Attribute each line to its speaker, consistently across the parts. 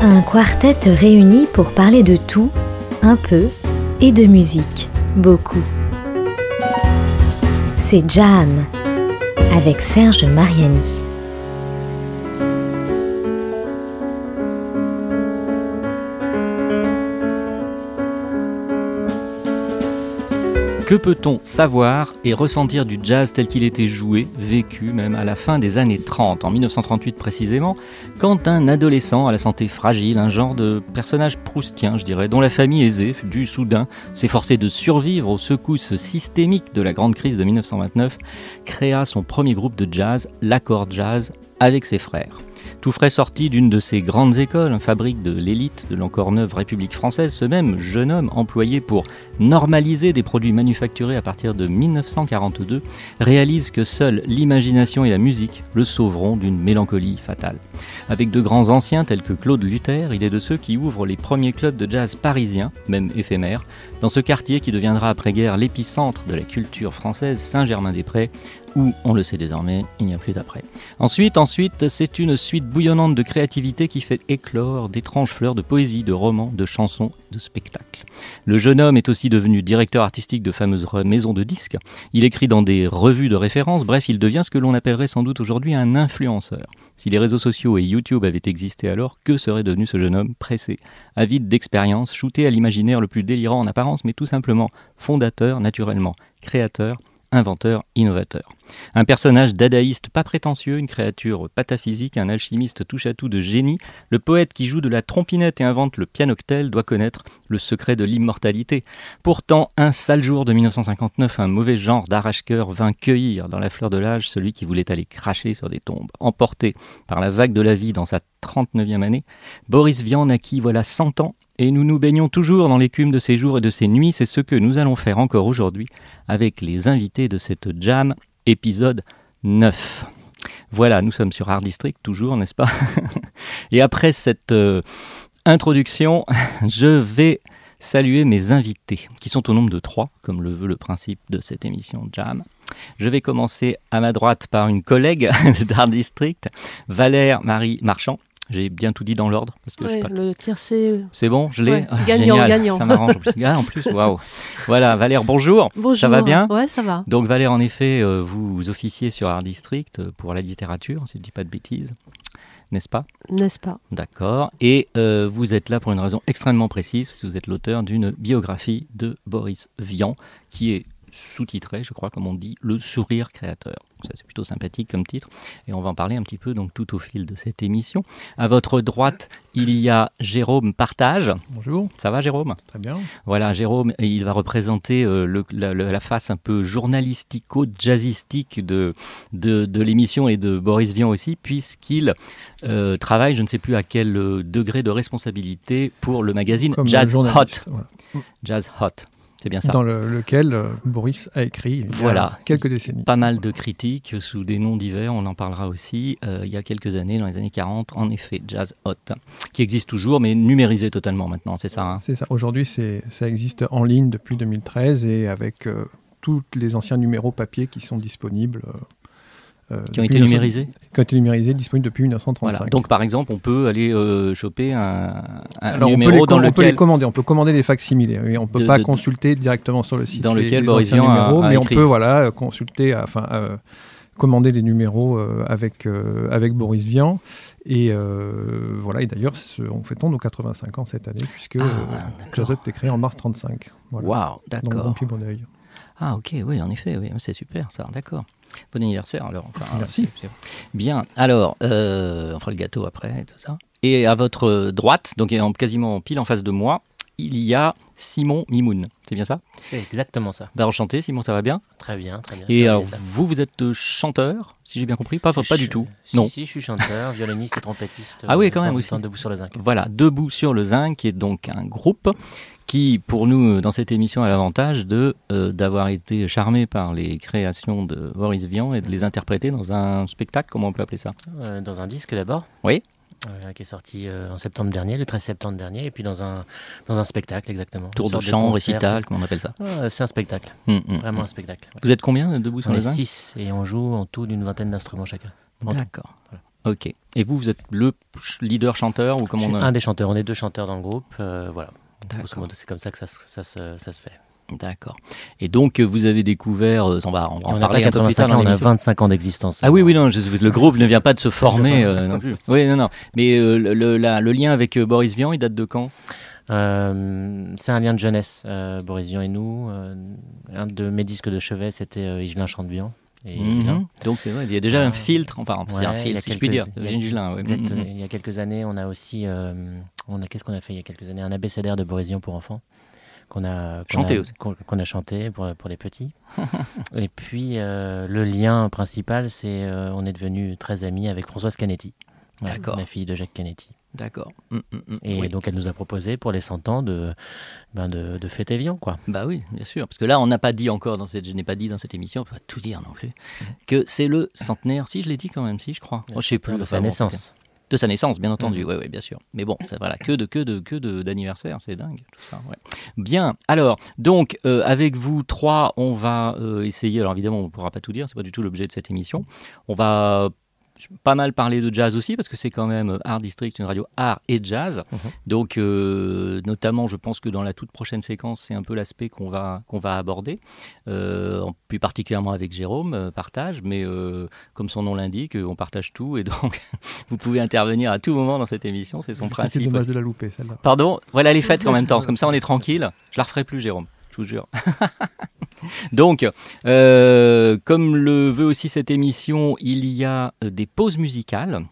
Speaker 1: Un quartet réuni pour parler de tout, un peu, et de musique, beaucoup. C'est Jam avec Serge Mariani.
Speaker 2: Que peut-on savoir et ressentir du jazz tel qu'il était joué, vécu même à la fin des années 30, en 1938 précisément, quand un adolescent à la santé fragile, un genre de personnage proustien, je dirais, dont la famille aisée, du soudain, forcé de survivre aux secousses systémiques de la grande crise de 1929, créa son premier groupe de jazz, l'accord jazz, avec ses frères tout frais sorti d'une de ces grandes écoles, fabrique de l'élite de l'encore neuve République française, ce même jeune homme employé pour normaliser des produits manufacturés à partir de 1942 réalise que seule l'imagination et la musique le sauveront d'une mélancolie fatale. Avec de grands anciens tels que Claude Luther, il est de ceux qui ouvrent les premiers clubs de jazz parisiens, même éphémères, dans ce quartier qui deviendra après-guerre l'épicentre de la culture française Saint-Germain-des-Prés, où, on le sait désormais, il n'y a plus d'après. Ensuite, ensuite, c'est une suite bouillonnante de créativité qui fait éclore d'étranges fleurs de poésie, de romans, de chansons, de spectacles. Le jeune homme est aussi devenu directeur artistique de fameuses maisons de disques. Il écrit dans des revues de référence, bref, il devient ce que l'on appellerait sans doute aujourd'hui un influenceur. Si les réseaux sociaux et YouTube avaient existé alors, que serait devenu ce jeune homme pressé, avide d'expérience, shooté à l'imaginaire le plus délirant en apparence, mais tout simplement fondateur, naturellement, créateur, inventeur, innovateur. Un personnage dadaïste pas prétentieux, une créature pataphysique, un alchimiste touche-à-tout de génie, le poète qui joue de la trompinette et invente le pianoctel doit connaître le secret de l'immortalité. Pourtant, un sale jour de 1959, un mauvais genre d'arrache-cœur vint cueillir dans la fleur de l'âge celui qui voulait aller cracher sur des tombes. Emporté par la vague de la vie dans sa 39e année, Boris Vian naquit voilà 100 ans et nous nous baignons toujours dans l'écume de ces jours et de ces nuits. C'est ce que nous allons faire encore aujourd'hui avec les invités de cette jam, épisode 9. Voilà, nous sommes sur Art District, toujours, n'est-ce pas? Et après cette euh, introduction, je vais saluer mes invités, qui sont au nombre de trois, comme le veut le principe de cette émission Jam. Je vais commencer à ma droite par une collègue d'Art District, Valère Marie Marchand. J'ai bien tout dit dans l'ordre parce que
Speaker 3: ouais, le tiercé.
Speaker 2: C'est bon, je l'ai.
Speaker 3: Ah, gagnant, gagnant.
Speaker 2: Ça m'arrange. Ah, en plus, waouh. Voilà, Valère, bonjour.
Speaker 3: Bonjour.
Speaker 2: Ça va bien
Speaker 3: Ouais, ça va.
Speaker 2: Donc Valère, en effet, euh, vous officiez sur Art District euh, pour la littérature, si je ne dis pas de bêtises, n'est-ce pas?
Speaker 3: N'est-ce pas?
Speaker 2: D'accord. Et euh, vous êtes là pour une raison extrêmement précise, parce que vous êtes l'auteur d'une biographie de Boris Vian, qui est sous-titré, je crois, comme on dit, Le sourire créateur. Ça, c'est plutôt sympathique comme titre. Et on va en parler un petit peu donc tout au fil de cette émission. À votre droite, il y a Jérôme Partage.
Speaker 4: Bonjour.
Speaker 2: Ça va, Jérôme?
Speaker 4: Très bien.
Speaker 2: Voilà, Jérôme, il va représenter euh, le, la, la, face un peu journalistico-jazzistique de, de, de l'émission et de Boris Vian aussi, puisqu'il euh, travaille, je ne sais plus à quel euh, degré de responsabilité, pour le magazine
Speaker 4: Comme
Speaker 2: Jazz Hot.
Speaker 4: Voilà.
Speaker 2: Jazz Hot. C'est bien ça.
Speaker 4: Dans le, lequel euh, Boris a écrit il
Speaker 2: voilà.
Speaker 4: y a quelques décennies.
Speaker 2: Pas mal de critiques sous des noms divers, on en parlera aussi. Euh, il y a quelques années, dans les années 40, en effet, Jazz Hot, qui existe toujours, mais numérisé totalement maintenant, c'est ça hein?
Speaker 4: C'est ça. Aujourd'hui, ça existe en ligne depuis 2013 et avec euh, tous les anciens numéros papier qui sont disponibles.
Speaker 2: Euh, qui ont été 19... numérisés
Speaker 4: Qui ont été numérisés, disponibles depuis 1935.
Speaker 2: Voilà. Donc, par exemple, on peut aller euh, choper un, un
Speaker 4: Alors,
Speaker 2: numéro
Speaker 4: on peut les,
Speaker 2: dans
Speaker 4: on
Speaker 2: lequel...
Speaker 4: peut les commander. On peut commander des facsimilés. Oui, on ne peut
Speaker 2: De-
Speaker 4: pas
Speaker 2: de-
Speaker 4: consulter directement sur le site
Speaker 2: Dans
Speaker 4: les-
Speaker 2: lequel
Speaker 4: les
Speaker 2: Boris a-
Speaker 4: numéros,
Speaker 2: a
Speaker 4: mais on peut voilà, consulter, enfin, euh, commander les numéros euh, avec, euh, avec Boris Vian. Et euh, voilà, et d'ailleurs, on fêtons nos 85 ans cette année, puisque
Speaker 2: Ah, d'accord.
Speaker 4: Hot est créé en mars 35. Voilà.
Speaker 2: Waouh,
Speaker 4: Donc, bon
Speaker 2: d'accord.
Speaker 4: pied, bon oeil.
Speaker 2: Ah, ok, oui, en effet, oui, c'est super ça, d'accord. Bon anniversaire alors. Enfin,
Speaker 4: Merci.
Speaker 2: Bien, alors, euh, on fera le gâteau après et tout ça. Et à votre droite, donc en- quasiment pile en face de moi, il y a Simon Mimoun. C'est bien ça?
Speaker 5: C'est exactement ça.
Speaker 2: bah, Enchanté, Simon, ça va bien?
Speaker 5: Très bien, très bien.
Speaker 2: Et alors, vous, vous êtes euh, chanteur, si j'ai bien compris? Pas, pas du tout.
Speaker 5: Si,
Speaker 2: non.
Speaker 5: Si, je suis chanteur, violoniste et trompettiste.
Speaker 2: Ah oui,
Speaker 5: euh,
Speaker 2: quand même aussi.
Speaker 5: Debout sur le zinc.
Speaker 2: Voilà, Debout sur le Zinc, qui est donc un groupe qui, pour nous, euh, dans cette émission, a l'avantage de euh, d'avoir été charmé par les créations de Boris Vian et de les interpréter dans un spectacle, comment on peut appeler ça?
Speaker 5: Euh, dans un disque d'abord. euh, qui est sorti euh, en septembre dernier, le 13 septembre dernier, et puis dans un, dans un spectacle exactement.
Speaker 2: Tour de chant, récital, comment on appelle ça?
Speaker 5: C'est un spectacle,
Speaker 2: Hum, hum,
Speaker 5: vraiment
Speaker 2: hum.
Speaker 5: un spectacle. ouais.
Speaker 2: Vous êtes combien debout sur
Speaker 5: On
Speaker 2: les
Speaker 5: est 6 et on joue en tout d'une vingtaine d'instruments chacun.
Speaker 2: D'accord. Ok. Et vous, vous êtes le leader chanteur ou
Speaker 5: Je
Speaker 2: comment
Speaker 5: suis
Speaker 2: on a...
Speaker 5: un des chanteurs, on est deux chanteurs dans le groupe, euh, voilà. C'est comme ça que ça, se- ça, se- ça se fait.
Speaker 2: D'accord. Et donc euh, vous avez découvert, euh, on va, on va
Speaker 5: Et
Speaker 2: en
Speaker 5: on n'a pas
Speaker 2: parler un peu plus
Speaker 5: 85
Speaker 2: tard dans
Speaker 5: ans, on a
Speaker 2: l'émission.
Speaker 5: 25 ans d'existence.
Speaker 2: Ah oui, oui, non, je- le groupe ne vient pas de se former euh, non plus. Oui, non, non. Mais euh, le, le- la- le lien avec euh, Boris Vian, il date de quand?
Speaker 5: Euh, c'est un lien de jeunesse, euh, Boris Vian et nous. Euh, un de mes disques de chevet, c'était euh, Igelin Chantevian. Et
Speaker 2: Mhm. Donc c'est vrai, il y a déjà un filtre, enfin c'est un
Speaker 5: ouais,
Speaker 2: filtre, si je puis dire,
Speaker 5: il y a-
Speaker 2: Gilin, ouais.
Speaker 5: Il y a quelques années, on a aussi, euh, on a qu'est-ce qu'on a fait il y a quelques années, un abécédaire de Boris Vian pour enfants qu'on a
Speaker 2: Chanté
Speaker 5: qu'on a chanté pour pour les petits. et puis euh, le lien principal, c'est euh, on est devenu très amis avec Françoise Canetti,
Speaker 2: D'accord.
Speaker 5: la fille de Jacques Canetti.
Speaker 2: D'accord. Mhm, mhm,
Speaker 5: Et
Speaker 2: oui.
Speaker 5: donc elle nous a proposé pour les 100 ans de ben de, de fêter Vian quoi.
Speaker 2: Bah oui, bien sûr. Parce que là, on n'a pas dit encore, dans cette, je n'ai pas dit dans cette émission, on peut pas tout dire non plus, que c'est le centenaire. Si, je l'ai dit quand même, si, je crois. Oh, je sais plus.
Speaker 5: de sa naissance.
Speaker 2: De sa naissance, bien entendu, oui, bien sûr. Mais bon, ça, voilà, que de que de que de d'anniversaire, c'est dingue tout ça. ouais. Bien. Alors, donc euh, avec vous trois, on va euh, essayer. Alors évidemment, on ne pourra pas tout dire, c'est pas du tout l'objet de cette émission. On va pas mal parler de jazz aussi parce que c'est quand même Art District, une radio art et jazz.
Speaker 5: Mhm.
Speaker 2: Donc, euh, notamment, je pense que dans la toute prochaine séquence, c'est un peu l'aspect qu'on va qu'on va aborder, euh, plus particulièrement avec Jérôme, euh, partage. Mais euh, comme son nom l'indique, euh, on partage tout et donc vous pouvez intervenir à tout moment dans cette émission. C'est son
Speaker 4: C'est
Speaker 2: principe.
Speaker 4: dommage
Speaker 2: aussi.
Speaker 4: de la louper, celle-là.
Speaker 2: Pardon, voilà les fêtes en même temps. Comme ça, on est tranquille. Je la referai plus, Jérôme. Je vous jure. Donc, euh, comme le veut aussi cette émission, il y a euh, des pauses musicales.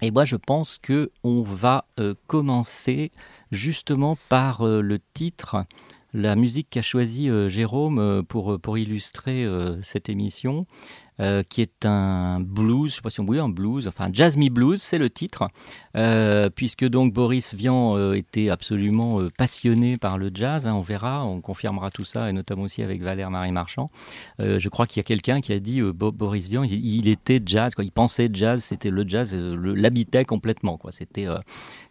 Speaker 2: Et moi, je pense que on va euh, commencer justement par le titre, la musique qu'a choisi Jérôme pour, illustrer cette émission, euh, qui est un blues, je ne sais pas si on dit un blues, enfin Jazz Me Blues, c'est le titre, euh, puisque donc Boris Vian euh, était absolument passionné par le jazz, hein, on verra, on confirmera tout ça, et notamment aussi avec Valère Marie Marchand. Je crois qu'il y a quelqu'un qui a dit Bo- Boris Vian, il, il était jazz, quoi. il pensait jazz, c'était le jazz, l'habitait complètement, quoi. C'était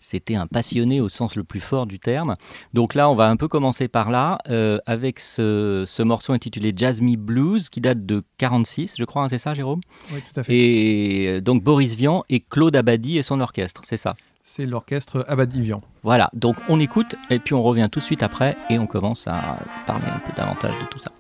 Speaker 2: c'était un passionné au sens le plus fort du terme. Donc là, on va un peu commencer par là, euh, avec ce, ce morceau intitulé Jazz Me Blues, qui date de 46, je crois, hein, c'est ça, Jérôme?
Speaker 4: Oui, tout à fait.
Speaker 2: Et euh, donc Boris Vian et Claude Abadi et son orchestre, c'est ça?
Speaker 4: C'est l'orchestre Abadivian.
Speaker 2: Voilà, donc on écoute, et puis on revient tout de suite après, et on commence à parler un peu davantage de tout ça.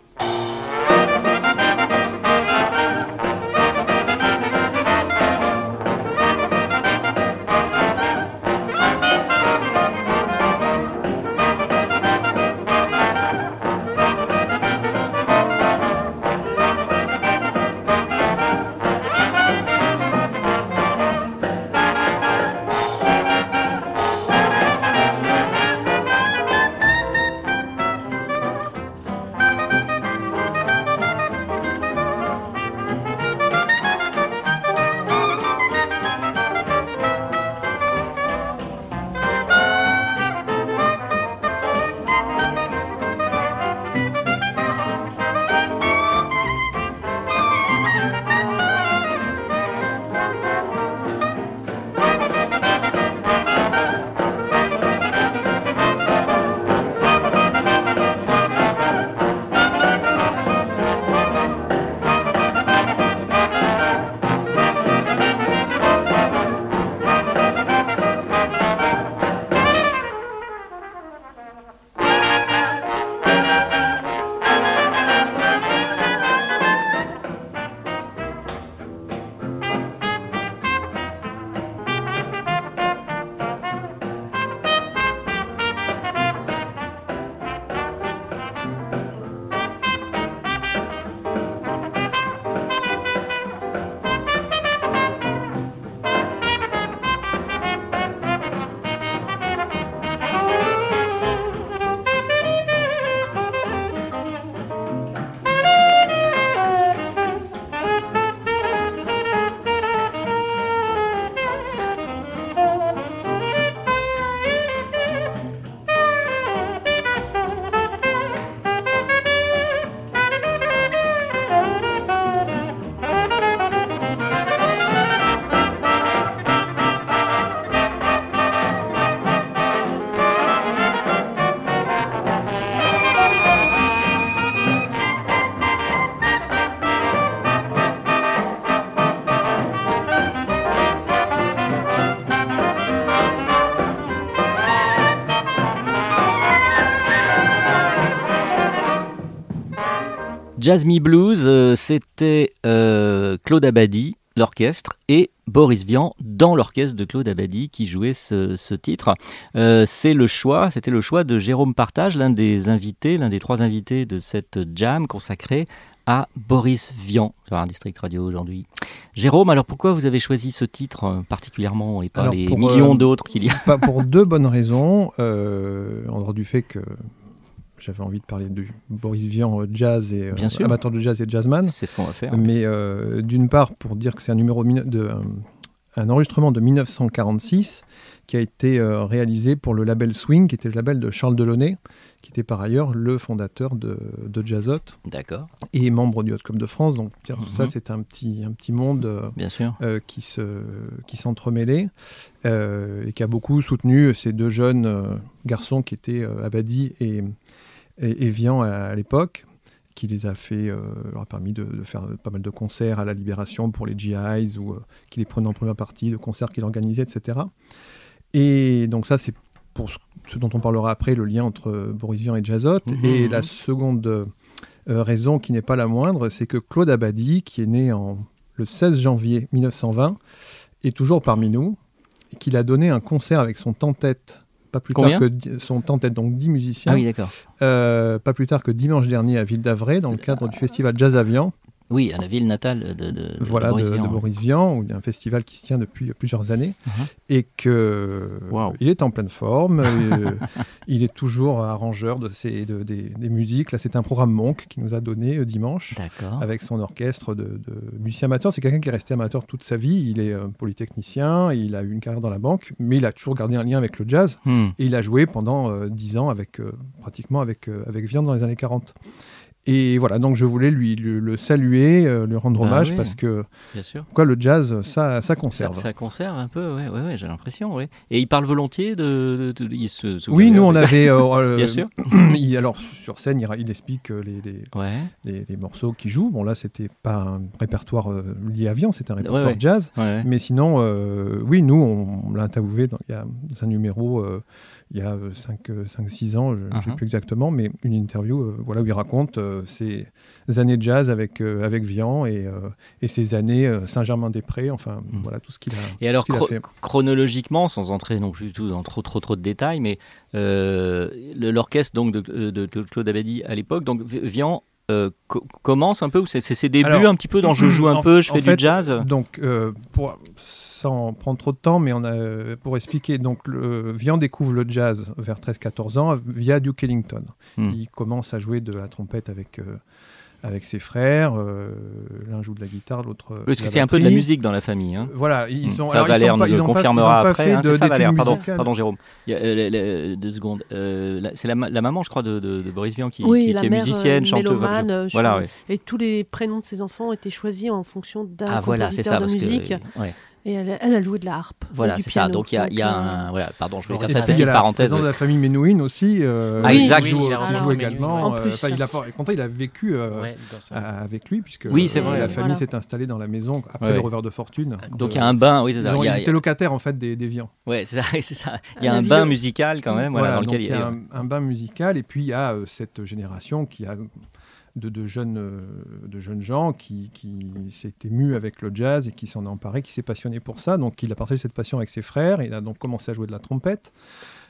Speaker 2: Jazz Me Blues, euh, c'était euh, Claude Abadi, l'orchestre, et Boris Vian dans l'orchestre de Claude Abadi qui jouait ce, ce titre. Euh, c'est le choix, c'était le choix de Jérôme Partage, l'un des invités, l'un des trois invités de cette jam consacrée à Boris Vian sur un district radio aujourd'hui. Jérôme, alors pourquoi vous avez choisi ce titre particulièrement et pas
Speaker 4: Alors,
Speaker 2: les millions
Speaker 4: euh,
Speaker 2: d'autres qu'il y a?
Speaker 4: Pas pour deux bonnes raisons. Euh, en dehors du fait que j'avais envie de parler du Boris Vian euh, jazz et euh,
Speaker 2: Bien sûr.
Speaker 4: amateur de jazz et jazzman.
Speaker 2: C'est ce qu'on va faire.
Speaker 4: Mais euh, d'une part, pour dire que c'est un numéro mine- de, euh, un enregistrement de 1946 qui a été euh, réalisé pour le label Swing, qui était le label de Charles Delaunay, qui était par ailleurs le fondateur de, de Jazzot
Speaker 2: D'accord,
Speaker 4: et membre du Hot Club de France. Donc tout ça,
Speaker 2: Mhm.
Speaker 4: c'est un petit, un petit monde euh,
Speaker 2: bien sûr.
Speaker 4: euh, qui se qui s'entremêlait euh, et qui a beaucoup soutenu ces deux jeunes euh, garçons qui étaient euh, Abadi et, et, et Vian à, à l'époque qui les a fait euh, leur a permis de, de faire pas mal de concerts à la Libération pour les GIs ou euh, qui les prenaient en première partie de concerts qu'il organisait etc et donc ça c'est pour ce, dont on parlera après le lien entre euh, Boris Vian et Jazzot.
Speaker 2: Mhm,
Speaker 4: et la seconde euh, raison qui n'est pas la moindre c'est que Claude Abadi qui est né en le 16 janvier 1920, est toujours parmi nous, et qu'il a donné un concert avec son tête pas plus
Speaker 2: Combien
Speaker 4: tard que di- son tête donc 10 musiciens,
Speaker 2: Ah oui, d'accord.
Speaker 4: euh, pas plus tard que dimanche dernier à Ville d'Avray, dans le cadre du festival Jazz Avian,
Speaker 2: Oui, à la ville natale de, de, Boris
Speaker 4: de,
Speaker 2: Vian.
Speaker 4: Boris Vian, où il y a un festival qui se tient depuis plusieurs années,
Speaker 2: Mhm.
Speaker 4: et que
Speaker 2: Wow.
Speaker 4: il est en pleine forme, euh, il est toujours arrangeur de, ses, de- des, des musiques. Là, c'est un programme Monk qui nous a donné euh, dimanche avec son orchestre de, musiciens amateurs. C'est quelqu'un qui est resté amateur toute sa vie. Il est euh, polytechnicien, il a eu une carrière dans la banque, mais il a toujours gardé un lien avec le jazz.
Speaker 2: Hmm.
Speaker 4: Et il a joué pendant euh, 10 ans avec, euh, pratiquement avec, euh, avec Viande dans les années 40. Et voilà, donc je voulais lui le, le saluer, euh, lui rendre
Speaker 2: Bah
Speaker 4: hommage,
Speaker 2: oui.
Speaker 4: parce que
Speaker 2: Bien sûr.
Speaker 4: quoi, le jazz, ça, ça conserve.
Speaker 2: ça conserve un peu, ouais, ouais, ouais, j'ai l'impression, ouais. Et il parle volontiers de. de- de- il se- se-
Speaker 4: Oui, nous on avait. euh, euh,
Speaker 2: Bien sûr.
Speaker 4: il- alors sur scène, il, explique les, les,
Speaker 2: Ouais,
Speaker 4: les- les morceaux qu'il joue. Bon, là, c'était pas un répertoire euh, lié à Vian, c'était un répertoire jazz. Mais sinon, oui, nous, on, l'a interviewé dans, il y a un numéro, il y a 5-6 ans, je ne sais
Speaker 2: Mhm.
Speaker 4: plus exactement, mais une interview euh, voilà, où il raconte euh, ses années de jazz avec, euh, avec Vian et, euh, et ses années euh, Saint-Germain-des-Prés, enfin,
Speaker 2: Mhm.
Speaker 4: voilà tout ce qu'il a,
Speaker 2: Et alors,
Speaker 4: a fait.
Speaker 2: chronologiquement, sans entrer non plus tout dans trop, trop, trop de détails, mais euh, l'orchestre donc de, de- de Claude Abadi à l'époque, donc Vian euh, co- commence un peu, ou c'est ses débuts
Speaker 4: Alors,
Speaker 2: un petit peu dans je joue un
Speaker 4: en-
Speaker 2: peu, je fais
Speaker 4: fait,
Speaker 2: du jazz?
Speaker 4: Donc, euh, pour, sans prendre trop de temps, mais on a, pour expliquer, donc, le, Vian découvre le jazz vers 13-14 ans via Duke Ellington.
Speaker 2: Hmm.
Speaker 4: Il commence à jouer de la trompette avec, euh, avec ses frères. euh, L'un joue de la guitare, l'autre. euh,
Speaker 2: Parce
Speaker 4: de
Speaker 2: que
Speaker 4: la
Speaker 2: c'est un peu de la musique dans la famille. Hein.
Speaker 4: Voilà, ils
Speaker 2: Hmm.
Speaker 4: sont.
Speaker 2: ça,
Speaker 4: alors, ils
Speaker 2: Valère
Speaker 4: sont pas-
Speaker 2: nous
Speaker 4: ils
Speaker 2: le
Speaker 4: pas-
Speaker 2: confirmera
Speaker 4: ils
Speaker 2: après. hein, c'est ça, Valère. Pardon, pardon, Jérôme. Il y a, euh, deux secondes. Euh, c'est la, ma- la maman, je crois, de, de- de Boris Vian qui,
Speaker 3: Oui,
Speaker 2: qui- est
Speaker 3: mère,
Speaker 2: musicienne, chanteuse. Voilà, ouais.
Speaker 3: Et tous les prénoms de ses enfants ont été choisis en fonction d'un
Speaker 2: Ah voilà, c'est ça.
Speaker 3: de musique.
Speaker 2: que, ouais,
Speaker 3: Et elle, elle a joué de la harpe.
Speaker 2: voilà, c'est ça. Donc il y a, y un. Voilà, pardon, je voulais
Speaker 5: on
Speaker 2: faire cette petite
Speaker 4: a la
Speaker 2: parenthèse.
Speaker 4: de la famille Menouin aussi. euh,
Speaker 2: Ah, exact.
Speaker 4: Qui joue,
Speaker 5: Oui, il
Speaker 4: également.
Speaker 3: En
Speaker 4: euh,
Speaker 3: plus.
Speaker 4: il a, contre, il a vécu euh,
Speaker 5: Ouais,
Speaker 4: avec lui, puisque
Speaker 2: Oui, c'est
Speaker 4: euh,
Speaker 2: vrai,
Speaker 4: la
Speaker 2: oui.
Speaker 4: famille
Speaker 3: Voilà.
Speaker 4: s'est installée dans la maison après
Speaker 2: Ouais.
Speaker 4: le revers de fortune.
Speaker 2: Donc il y a un bain, oui, c'est ça. Il
Speaker 4: étaient locataires en fait des, des Vians.
Speaker 2: Ouais, c'est ça, c'est ça. Il y a
Speaker 3: Un
Speaker 2: un bain musical quand même, voilà, dans
Speaker 4: donc
Speaker 2: lequel
Speaker 4: il y a un, bain musical et puis il y a cette génération qui a de, de jeunes, euh, de jeunes gens qui, qui s'est ému avec le jazz et qui s'en est emparé, qui s'est passionné pour ça. Donc il a partagé cette passion avec ses frères. Il a donc commencé à jouer de la trompette.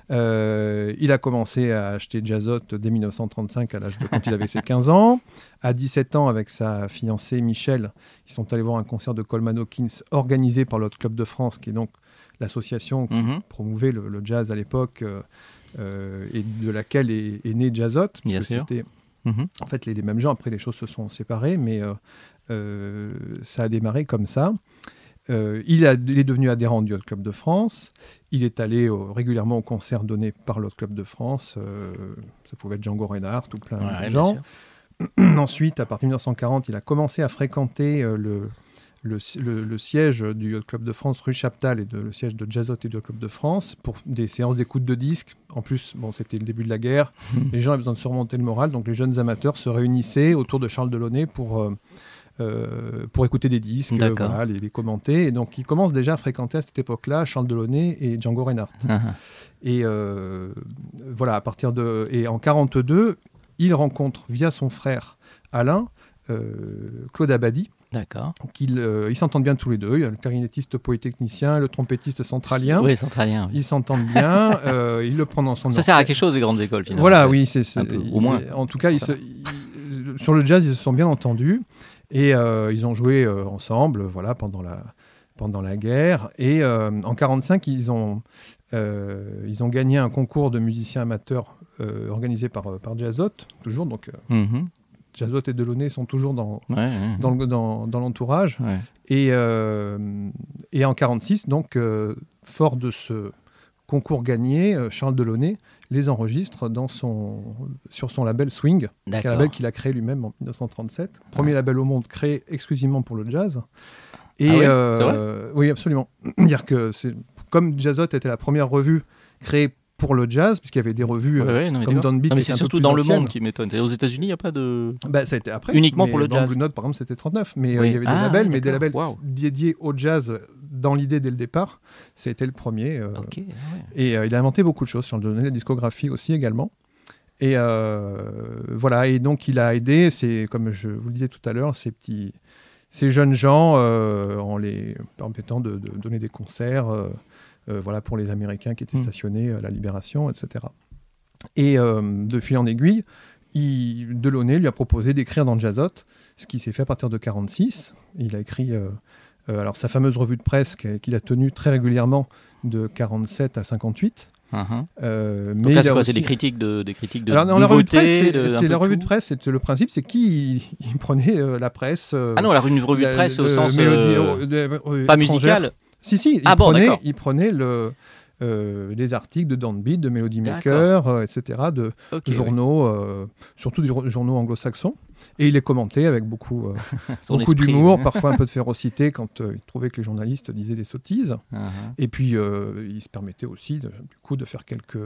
Speaker 4: Euh, il a commencé à acheter Jazzot dès 1935 à l'âge de quand il avait ses 15 ans. À 17 ans, avec sa fiancée Michel, ils sont allés voir un concert de Coleman Hawkins organisé par l'Hôte Club de France, qui est donc l'association qui
Speaker 2: Mhm.
Speaker 4: promouvait le, le jazz à l'époque euh, euh, et de laquelle est, est né Jazzot. puisque
Speaker 2: Bien sûr.
Speaker 4: C'était
Speaker 2: Mhm.
Speaker 4: en fait les, les mêmes gens. Après, les choses se sont séparées, mais euh, euh, ça a démarré comme ça. Euh, il, a- il est devenu adhérent du Hot Club de France. Il est allé au- régulièrement aux concerts donnés par le Hot Club de France. ça pouvait être Django Reinhardt ou plein
Speaker 2: Ouais,
Speaker 4: de gens. Ensuite, à partir de 1940, il a commencé à fréquenter le, le, le- le siège du Yacht Club de France, rue Chaptal, et de, le siège de Jazzot et du Club de France, pour des séances d'écoute de disques. En plus, bon, c'était le début de la guerre. les gens avaient besoin de surmonter le moral, donc les jeunes amateurs se réunissaient autour de Charles Delaunay pour, euh, euh, pour écouter des disques, euh, voilà, les, les commenter. Et donc, ils commencent déjà à fréquenter à cette époque-là Charles Delaunay et Django Reinhardt.
Speaker 2: Ah,
Speaker 4: Et euh, voilà, à partir de. Et en 42, il rencontre via son frère Alain Claude Abadi,
Speaker 2: D'accord.
Speaker 4: Ils euh, ils s'entendent bien tous les deux. Il y a le clarinettiste polytechnicien, le trompettiste centralien.
Speaker 2: Oui, centralien.
Speaker 4: Ils s'entendent bien. euh, ils le prennent dans son.
Speaker 2: Ça sert à quelque chose les grandes écoles finalement.
Speaker 4: Voilà, oui, c'est
Speaker 2: au moins.
Speaker 4: En tout cas, ils se, ils, sur le jazz, ils se sont bien entendus et euh, ils ont joué euh, ensemble, voilà, pendant la pendant la guerre. Et en 45, ils ont ils ont gagné un concours de musiciens amateurs organisé par par Jazzot, toujours donc. Mm -hmm. Jazzot et Delaunay sont toujours dans,
Speaker 2: ouais, ouais.
Speaker 4: dans, dans, dans l'entourage.
Speaker 2: Ouais.
Speaker 4: Et, euh, et en 46, donc, euh, fort de ce concours gagné, euh, Charles Delaunay les enregistre dans son, sur son label Swing, un label qu'il a créé lui-même en 1937. Premier label au monde créé exclusivement pour le jazz. Et
Speaker 2: ah oui,
Speaker 4: euh, oui, absolument. dire que c'est comme Jazzot était la première revue créée pour le jazz, puisqu'il y avait des revues
Speaker 2: ouais, ouais, non,
Speaker 4: comme Downbeat.
Speaker 2: mais c'est surtout dans le monde qui m'étonne. Aux États-Unis, il n'y a pas de.
Speaker 4: Bah, ça a été après.
Speaker 2: Uniquement pour le
Speaker 4: dans
Speaker 2: jazz.
Speaker 4: Blue Note, par exemple, c'était 39. Mais euh,
Speaker 2: oui.
Speaker 4: il y avait des
Speaker 2: ah,
Speaker 4: labels,
Speaker 2: oui,
Speaker 4: mais des labels
Speaker 2: wow.
Speaker 4: dédiés au jazz dans l'idée dès le départ. C'était le premier. Euh,
Speaker 2: okay, ouais.
Speaker 4: Et euh, il a inventé beaucoup de choses sur le donné, la discographie aussi également. Et euh, voilà. Et donc, il a aidé, c'est comme je vous le disais tout à l'heure, ces petits. Ces jeunes gens, euh, en les permettant de, de, donner des concerts, euh, voilà, pour les Américains qui étaient
Speaker 2: Hmm.
Speaker 4: stationnés à la Libération, etc. Et euh, de fil en aiguille, il, Delaunay lui a proposé d'écrire dans Jazzot, ce qui s'est fait à partir de 46. Il a écrit euh, euh, alors sa fameuse revue de presse qu'il a tenue très régulièrement de 47 à 58.
Speaker 2: Uh -huh.
Speaker 4: euh,
Speaker 2: mais là, c'est aussi... Des critiques de, des critiques de
Speaker 4: Alors, non,
Speaker 2: nouveauté,
Speaker 4: la revue de presse, c'est la revue de presse. C'est le principe, c'est qui il, il prenait euh, la presse. euh,
Speaker 2: ah non, la revue de presse
Speaker 4: le,
Speaker 2: au sens
Speaker 4: mélodie,
Speaker 2: euh, pas musical.
Speaker 4: Si si. Il
Speaker 2: ah bon,
Speaker 4: prenait, il prenait le euh, des articles de Downbeat, de Melody Maker, euh, etc., de,
Speaker 2: okay,
Speaker 4: journaux, oui. euh, surtout des journaux anglo-saxons. Et il les commentait avec beaucoup, beaucoup d'humour, parfois un peu de férocité quand il trouvait que les journalistes disaient des sottises.
Speaker 2: Uh -huh.
Speaker 4: Et puis, il se permettait aussi, de, du coup, de faire quelques.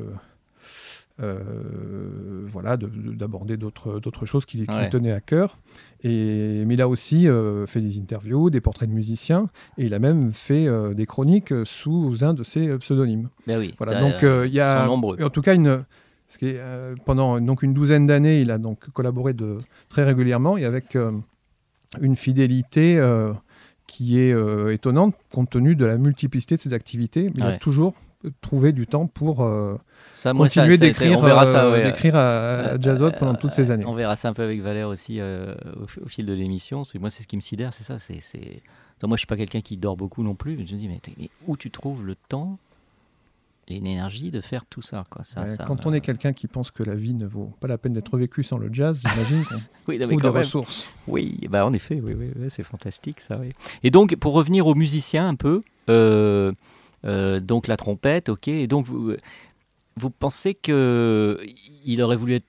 Speaker 4: Euh, voilà, d'aborder d'autres choses qui, qui
Speaker 2: ouais.
Speaker 4: lui tenaient à cœur. Et, mais il a aussi euh, fait des interviews, des portraits de musiciens, et il a même fait euh, des chroniques sous un de ses pseudonymes.
Speaker 2: Ben oui,
Speaker 4: voilà, donc il y a en tout cas une, ce qui est, pendant donc une douzaine d'années, il a donc collaboré de, très régulièrement et avec une fidélité qui est étonnante compte tenu de la multiplicité de ses activités. Mais
Speaker 2: ouais.
Speaker 4: il a toujours trouvé du temps pour
Speaker 2: ça,
Speaker 4: continuer d'écrire
Speaker 2: euh,
Speaker 4: ouais, à, à Jazzot pendant toutes ces années.
Speaker 2: On verra ça un peu avec Valère aussi euh, au, au, fil de l'émission. C'est moi, c'est ce qui me sidère, c'est ça. C'est, moi, je suis pas quelqu'un qui dort beaucoup non plus. Je me dis, mais, mais où tu trouves le temps et l'énergie de faire tout ça, quoi? Ça,
Speaker 4: ouais,
Speaker 2: ça
Speaker 4: quand on est quelqu'un qui pense que la vie ne vaut pas la peine d'être vécue sans le jazz, j'imagine qu'on
Speaker 2: oui,
Speaker 4: trouve des ressources.
Speaker 2: Oui, bah en effet, oui, oui, oui c'est fantastique ça. Oui. Et donc, pour revenir aux musiciens un peu, euh, euh, donc la trompette, ok. Et donc, vous, pensez que il aurait voulu être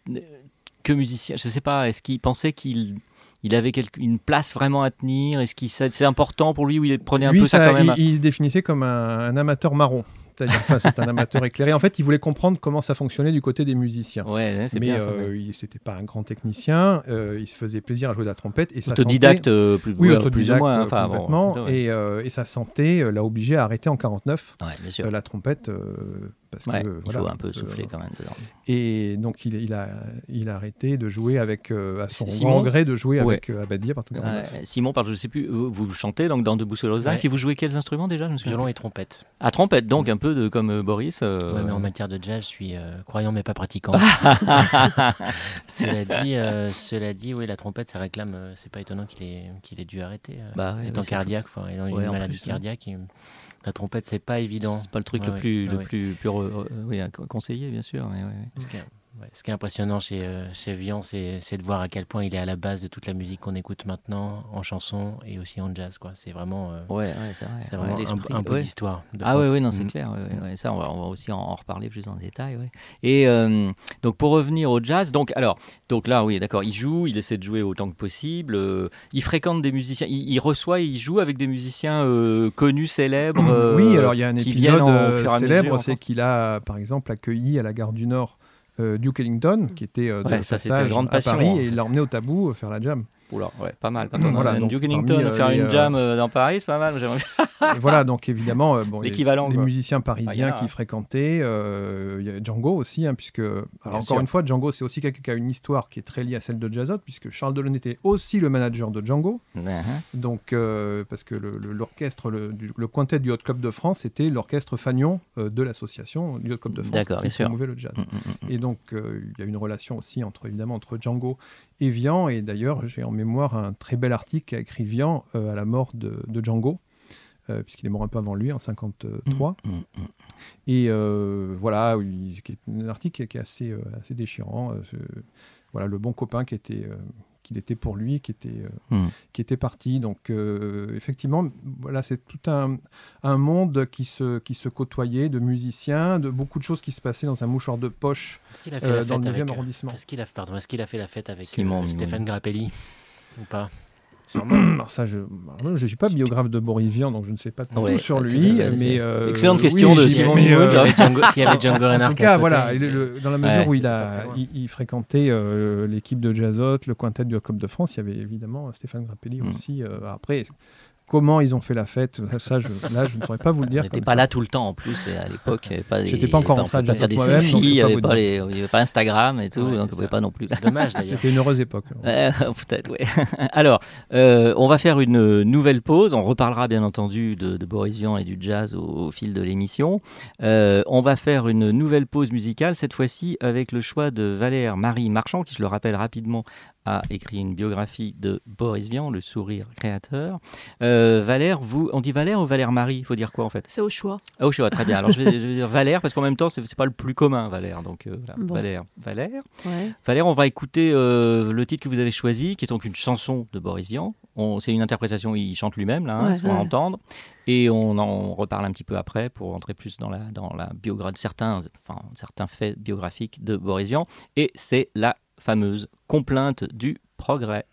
Speaker 2: que musicien? Je ne sais pas. Est-ce qu'il pensait qu'il il avait quelque, une place vraiment à tenir? Est-ce que c'est important pour lui ou il prenait un
Speaker 4: lui,
Speaker 2: peu ça,
Speaker 4: ça,
Speaker 2: quand même
Speaker 4: il, il se définissait comme un, un amateur marron. C'est-à-dire, enfin, c'est un amateur éclairé. En fait, il voulait comprendre comment ça fonctionnait du côté des musiciens.
Speaker 2: Ouais, c'est
Speaker 4: Mais
Speaker 2: bien.
Speaker 4: Euh, il n'était pas un grand technicien. Euh, il se faisait plaisir à jouer de la trompette. Et
Speaker 2: autodidacte,
Speaker 4: ça sentait...
Speaker 2: euh, plus,
Speaker 4: oui, autodidacte,
Speaker 2: plus ou moins.
Speaker 4: Enfin, complètement. Bon, et, euh, et, sa santé l'a obligé à arrêter en 49
Speaker 2: ouais,
Speaker 4: la trompette. euh, Parce
Speaker 2: ouais,
Speaker 4: que,
Speaker 2: il
Speaker 4: voilà,
Speaker 2: faut un peu souffler quand même dedans.
Speaker 4: Et donc, il, il, a, il a arrêté de jouer avec, euh, à son Simon, gré, de jouer
Speaker 2: ouais.
Speaker 4: avec Abadi à partir de 49.
Speaker 2: Simon, par, je ne sais plus, vous, vous chantez donc, dans Debout sur Lausanne, puis vous jouez quels instruments déjà
Speaker 5: Violon et trompette.
Speaker 2: À trompette, donc un peu de, comme Boris.
Speaker 5: Euh... Ouais, mais en matière de jazz, je suis euh, croyant mais pas pratiquant. cela dit, euh, cela dit, oui, la trompette, ça réclame. euh, c'est pas étonnant qu'il ait, qu'il ait dû arrêter.
Speaker 2: Bah,
Speaker 5: étant cardiaque, enfin, ayant
Speaker 2: ouais,
Speaker 5: une maladie
Speaker 2: plus,
Speaker 5: cardiaque. Il... La trompette, c'est pas évident.
Speaker 2: C'est pas le truc
Speaker 5: ouais,
Speaker 2: le plus,
Speaker 5: ouais,
Speaker 2: le
Speaker 5: ouais.
Speaker 2: plus, plus conseillé, bien sûr. Mais
Speaker 5: ce, ce, qui est, impressionnant chez, euh, chez Vian, c'est de voir à quel point il est à la base de toute la musique qu'on écoute maintenant, en chanson et aussi en jazz. C'est vraiment,
Speaker 2: euh, ouais, c'est vrai.
Speaker 5: C'est vraiment un, un, peu d'histoire.
Speaker 2: ah oui, oui, non, c'est mmh. clair. ça, on va, on va, aussi en, en, reparler plus en détail. Et euh, donc, pour revenir au jazz, donc, alors, donc là, oui, d'accord, il joue, il essaie de jouer autant que possible. Euh, il fréquente des musiciens, il, il, reçoit, il joue avec des musiciens euh, connus, célèbres.
Speaker 4: oui, alors il y a un épisode célèbre, c'est qu'il a, par exemple, accueilli à la gare du Nord Duke Ellington, qui était euh, de
Speaker 2: ouais, ça,
Speaker 4: passage
Speaker 2: grande
Speaker 4: à
Speaker 2: passion,
Speaker 4: Paris,
Speaker 2: en fait.
Speaker 4: et il l'a emmené au tabou euh, faire la jam.
Speaker 2: Oula, ouais, pas mal. Quand on voilà, a Duke Ellington faire une jam dans Paris, c'est pas mal.
Speaker 4: et voilà, donc évidemment, bon, l'équivalent, les, musiciens parisiens qui fréquentaient, il y a Django aussi, hein, puisque alors encore une fois, Django, c'est aussi quelqu'un qui a une histoire qui est très liée à celle de Jazzot, puisque Charles Delaunay était aussi le manager de Django. Uh-huh. Donc, parce que l'orchestre, le, le, quintet du Hot Club de France, était l'orchestre fagnon de l'association du Hot Club de France qui promouvait le jazz. Mm, mm, mm, et donc, il y a une relation aussi entre évidemment entre Django et Vian. Et d'ailleurs, j'ai en mémoire un très bel article qu'a écrit Vian euh, à la mort de, Django. Euh, puisqu'il est mort un peu avant lui, en 53. Mmh, mmh, mmh. Et euh, voilà, oui, un article qui est assez, assez déchirant. voilà, le bon copain qui était, qu'il était pour lui, qui était, euh, hmm. qui était parti. Donc, euh, effectivement, voilà, c'est tout un, un, monde qui se, qui se côtoyait, de musiciens, de beaucoup de choses qui se passaient dans un mouchoir de poche euh, dans le 9e arrondissement.
Speaker 5: Est-ce qu'il a, pardon, est-ce qu'il a fait la fête avec Stéphane Grappelli ou pas?
Speaker 4: alors ça, je ne suis pas biographe de Boris Vian, donc je ne sais pas tout sur lui. Mais
Speaker 2: euh, excellente question de Simon
Speaker 5: S'il y avait Django Reinhardt. En tout
Speaker 4: cas, voilà, dans la mesure où il, a, il, fréquentait euh, l'équipe de Jazzot, le quintet du Club de France, il y avait évidemment Stéphane Grappelli mm. aussi. Euh, après, Comment ils ont fait la fête Ça, je, là, je ne saurais pas vous le dire.
Speaker 5: J'étais pas là tout le temps en plus. Et à l'époque, il n'y avait pas.
Speaker 4: J'étais pas encore rentré à
Speaker 5: faire des selfies. Il n'y avait, pas les, avait pas Instagram et tout, donc on ne pouvait pas non plus.
Speaker 4: Dommage d'ailleurs. C'était une heureuse époque.
Speaker 2: Peut-être, oui. Alors, euh, on va faire une nouvelle pause. On reparlera bien entendu de, Boris Vian et du jazz au, fil de l'émission. Euh, on va faire une nouvelle pause musicale, cette fois-ci avec le choix de Valère Marie Marchand, qui, je le rappelle rapidement, a écrit une biographie de Boris Vian, le sourire créateur. Euh, Valère, vous, on dit Valère ou Valère Marie Il faut dire quoi en fait?
Speaker 3: C'est au choix.
Speaker 2: au choix, très bien. Alors je vais, dire Valère parce qu'en même temps, c'est pas le plus commun, Valère. Donc euh, Valère, Valère. Valère, on va écouter euh, le titre que vous avez choisi, qui est donc une chanson de Boris Vian. C'est une interprétation, il chante lui-même, là, hein, on va entendre. Et on en reparle un petit peu après pour entrer plus dans la, dans la biographie, certains, enfin, certains faits biographiques de Boris Vian. Et c'est la fameuse complainte du progrès.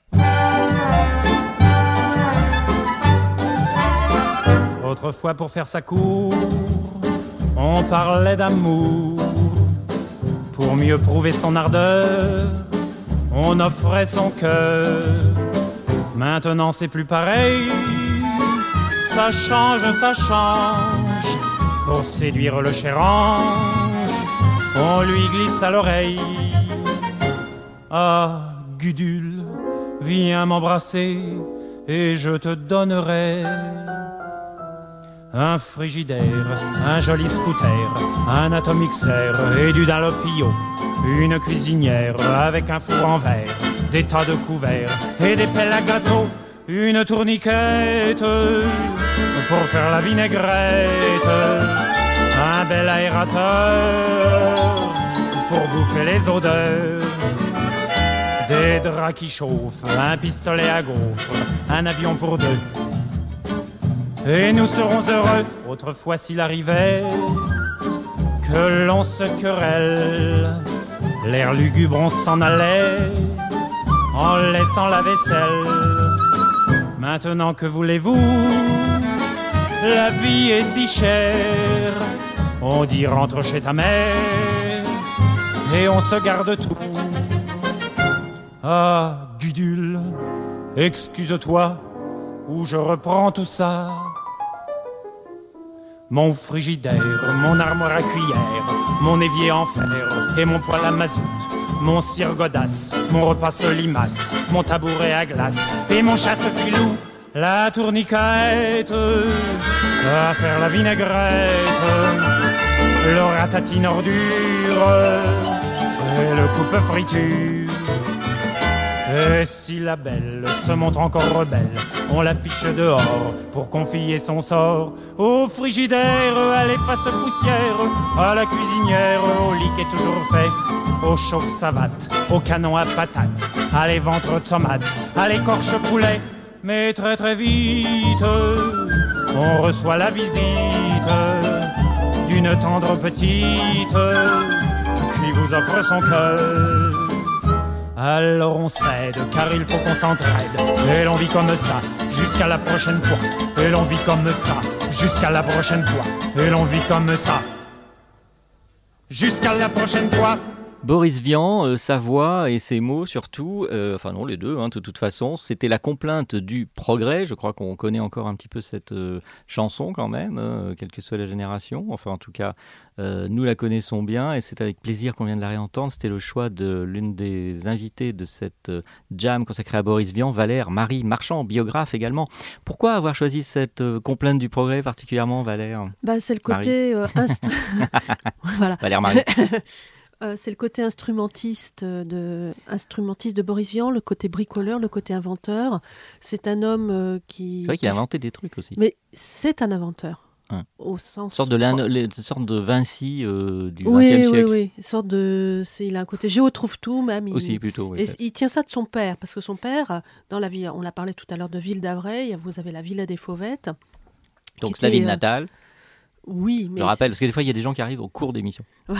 Speaker 6: Autrefois pour faire sa cour, on parlait d'amour. Pour mieux prouver son ardeur, on offrait son cœur. Maintenant c'est plus pareil, ça change, ça change. Pour séduire le cher ange, on lui glisse à l'oreille ah, Gudule, viens m'embrasser et je te donnerai un frigidaire, un joli scooter, un atomixer et du dalopio, une cuisinière avec un four en verre, des tas de couverts et des pelles à gâteau, une tourniquette pour faire la vinaigrette, un bel aérateur pour bouffer les odeurs des draps qui chauffent, un pistolet à gaufres, un avion pour deux. Et nous serons heureux, autrefois s'il arrivait que l'on se querelle. L'air lugubre, on s'en allait en laissant la vaisselle. Maintenant que voulez-vous? La vie est si chère. On dit rentre chez ta mère et on se garde tout. Ah, Gudule, excuse-toi, ou je reprends tout ça. Mon frigidaire, mon armoire à cuillère, mon évier en fer et mon poêle à mazout, mon cire godasse, mon repas solimace, mon tabouret à glace et mon chasse-filou, la tourniquette, à faire la vinaigrette, le ratatine ordure et le coupe friture. Et si la belle se montre encore rebelle, on l'affiche dehors pour confier son sort au frigidaire, à l'efface poussière, à la cuisinière, au lit qui est toujours fait, au chauffe savate, au canon à patates, à les ventres tomates, à l'écorche poulet. Mais très très vite, on reçoit la visite d'une tendre petite qui vous offre son cœur. Alors on cède, car il faut qu'on s'entraide. Et l'on vit comme ça, jusqu'à la prochaine fois. Et l'on vit comme ça, jusqu'à la prochaine fois. Et l'on vit comme ça, jusqu'à la prochaine fois.
Speaker 2: Boris Vian, euh, sa voix et ses mots surtout, euh, enfin non les deux hein, de toute façon, c'était la complainte du progrès, je crois qu'on connaît encore un petit peu cette euh, chanson quand même, hein, quelle que soit la génération, enfin en tout cas nous la connaissons bien et c'est avec plaisir qu'on vient de la réentendre, c'était le choix de l'une des invitées de cette jam consacrée à Boris Vian, Valère Marie Marchand, biographe également. Pourquoi avoir choisi cette complainte du progrès particulièrement Valère?
Speaker 3: Bah, C'est le côté...
Speaker 2: voilà. Valère Marie.
Speaker 3: Euh, c'est le côté instrumentiste de, instrumentiste de Boris Vian, le côté bricoleur, le côté inventeur. C'est un homme euh, qui.
Speaker 2: C'est vrai qu'il a inventé des trucs aussi.
Speaker 3: Mais c'est un inventeur.
Speaker 2: Hein. Au sens. Sorte de, les, sorte de Vinci euh, du XXe
Speaker 3: oui,
Speaker 2: siècle.
Speaker 3: Oui, oui, sorte de. Il a un côté géo trouve tout même.
Speaker 2: aussi plutôt. Oui,
Speaker 3: et il tient ça de son père parce que son père, dans la ville, on l'a parlé tout à l'heure de Ville d'Avray, vous avez la Villa des Fauvettes.
Speaker 2: Donc c'est la ville natale.
Speaker 3: Oui, mais.
Speaker 2: Je rappelle, parce que des fois, il y a des gens qui arrivent au cours d'émission.
Speaker 3: Ouais.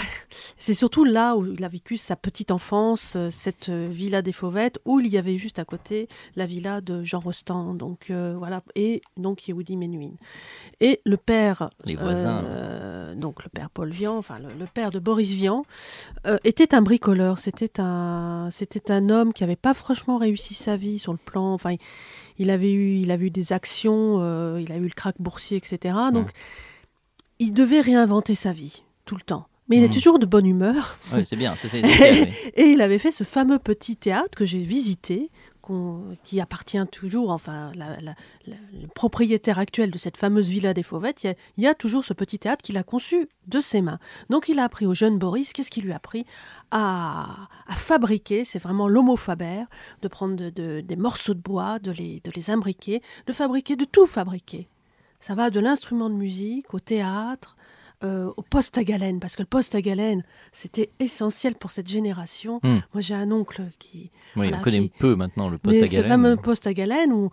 Speaker 3: C'est surtout là où il a vécu sa petite enfance, euh, cette euh, villa des Fauvettes, où il y avait juste à côté la villa de Jean Rostand, donc euh, voilà, et donc Yehudi Menuhin. Et le père.
Speaker 2: Les voisins.
Speaker 3: donc le père Paul Vian, enfin le, père de Boris Vian, était un bricoleur. C'était un, c'était un homme qui n'avait pas franchement réussi sa vie sur le plan. Enfin, il, avait eu, il avait eu des actions, il a eu le crack boursier, etc. Donc il devait réinventer sa vie tout le temps. Mais il est hmm. toujours de bonne humeur.
Speaker 2: Oui, c'est bien.
Speaker 3: et il avait fait ce fameux petit théâtre que j'ai visité, qui appartient toujours, enfin, le propriétaire actuel de cette fameuse villa des Fauvettes, il y, a, toujours ce petit théâtre qu'il a conçu de ses mains. Donc il a appris au jeune Boris, qu'est-ce qu'il lui a appris à, fabriquer, c'est vraiment l'homo faber, de prendre des morceaux de bois, de les, de les imbriquer, de fabriquer, de tout fabriquer. Ça va de l'instrument de musique au théâtre, euh, au poste à galène, parce que le poste à galène, c'était essentiel pour cette génération. Hmm. Moi, j'ai un oncle qui.
Speaker 2: Oui, on connaît un peu maintenant le poste à galène.
Speaker 3: Ce fameux poste à galène où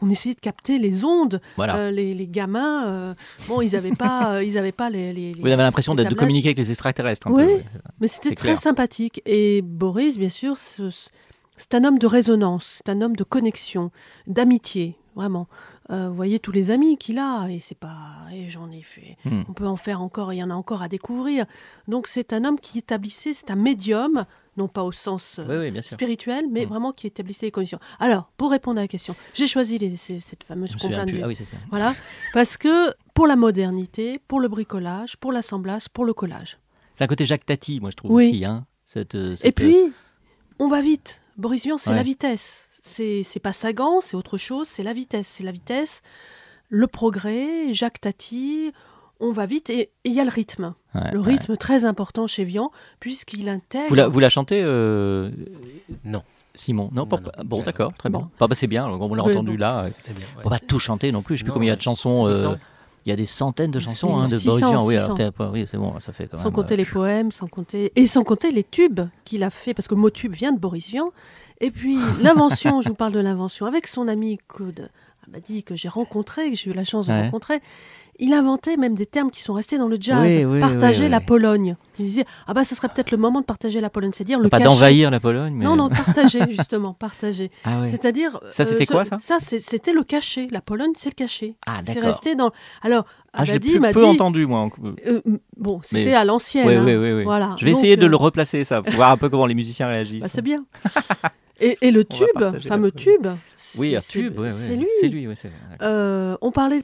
Speaker 3: on, essayait de capter les ondes. Euh, les, gamins, euh, bon, ils n'avaient pas, ils avaient pas les. les,
Speaker 2: Vous avez l'impression de communiquer avec les extraterrestres.
Speaker 3: oui, mais c'était très sympathique. Et Boris, bien sûr, c'est un homme de résonance, c'est un homme de connexion, d'amitié, vraiment. Euh, vous voyez tous les amis qu'il a, et c'est pas, et j'en ai fait. Hmm. On peut en faire encore, il y en a encore à découvrir. Donc c'est un homme qui établissait, c'est un médium, non pas au sens euh, spirituel, mais hmm. vraiment qui établissait les conditions. Alors, pour répondre à la question, j'ai choisi cette fameuse complainte.
Speaker 2: Ah oui, c'est ça.
Speaker 3: Voilà, parce que pour la modernité, pour le bricolage, pour l'assemblage, pour le collage.
Speaker 2: C'est un côté Jacques Tati, moi je trouve aussi. Hein, cette,
Speaker 3: euh, Et puis, on va vite. Boris Vian, c'est la vitesse c'est pas Sagan, c'est autre chose, c'est la vitesse. C'est la vitesse, le progrès, Jacques Tati, on va vite et il y a le rythme. le rythme très important chez Vian, puisqu'il intègre.
Speaker 2: Vous la, vous la chantez euh,
Speaker 5: Non.
Speaker 2: Simon, non, bon, d'accord, très bien. Bah, c'est bien, on l'a entendu là. On bien, va pas tout chanter non plus. Je sais plus combien il y a de chansons. Euh, il y a des centaines de chansons hein, de Boris Vian. Oui, oui c'est bon, ça fait quand
Speaker 3: Sans compter euh, les poèmes, sans compter et sans compter les tubes qu'il a fait, parce que le mot tube vient de Boris Vian. Et puis l'invention, je vous parle de l'invention, avec son ami Claude m'a dit que j'ai rencontré, que j'ai eu la chance de rencontrer. Il inventait même des termes qui sont restés dans le jazz. partager la Pologne. Il disait ah bah ça serait peut-être le moment de partager la Pologne, c'est dire le
Speaker 2: pas d'envahir la Pologne. Mais...
Speaker 3: Non non partager justement partager. Ah C'est-à-dire
Speaker 2: ça c'était euh, quoi ça?
Speaker 3: Ça c'était le cachet. La Pologne c'est le cachet.
Speaker 2: Ah
Speaker 3: C'est resté dans. Alors
Speaker 2: ah, je l'ai peu entendu moi.
Speaker 3: Euh, bon c'était à l'ancienne. Oui,
Speaker 2: oui, oui, Voilà. Je vais essayer de le euh, replacer ça pour voir un peu comment les musiciens réagissent.
Speaker 3: Bah, c'est bien. Et, le tube, le fameux tube,
Speaker 2: oui, tube,
Speaker 3: c'est lui.
Speaker 2: C'est lui,
Speaker 3: euh, on parlait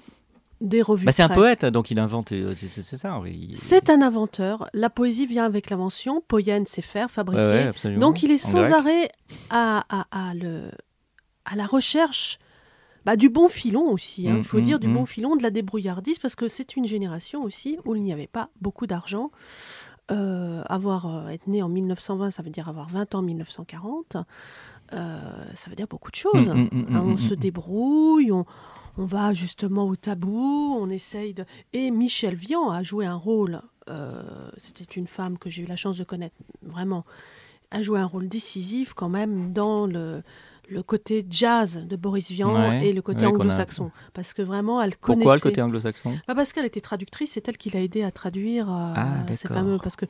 Speaker 3: des revues.
Speaker 2: Bah, c'est un poète, donc il invente. Euh, c'est ça.
Speaker 3: C'est un inventeur. La poésie vient avec l'invention. Poyen, c'est faire, fabriquer. donc il est sans arrêt à, à, le, à la recherche bah, du bon filon aussi. Hein. il faut mm, dire du mm, bon mm. filon, de la débrouillardise, parce que c'est une génération aussi où il n'y avait pas beaucoup d'argent. Euh, avoir euh, être né en 1920, ça veut dire avoir 20 ans en 1940. Euh, ça veut dire beaucoup de choses. Mmh, mmh, mmh, hein, on se débrouille, on, va justement au tabou, on essaye de... Et Michel Vian a joué un rôle, c'était une femme que j'ai eu la chance de connaître vraiment, a joué un rôle décisif quand même dans le, le côté jazz de Boris Vian et le côté anglo-saxon. Parce que vraiment, elle connaissait...
Speaker 2: Pourquoi le côté anglo-saxon?
Speaker 3: Bah Parce qu'elle était traductrice, c'est elle qui l'a aidé à traduire euh, ah, fameux... Parce que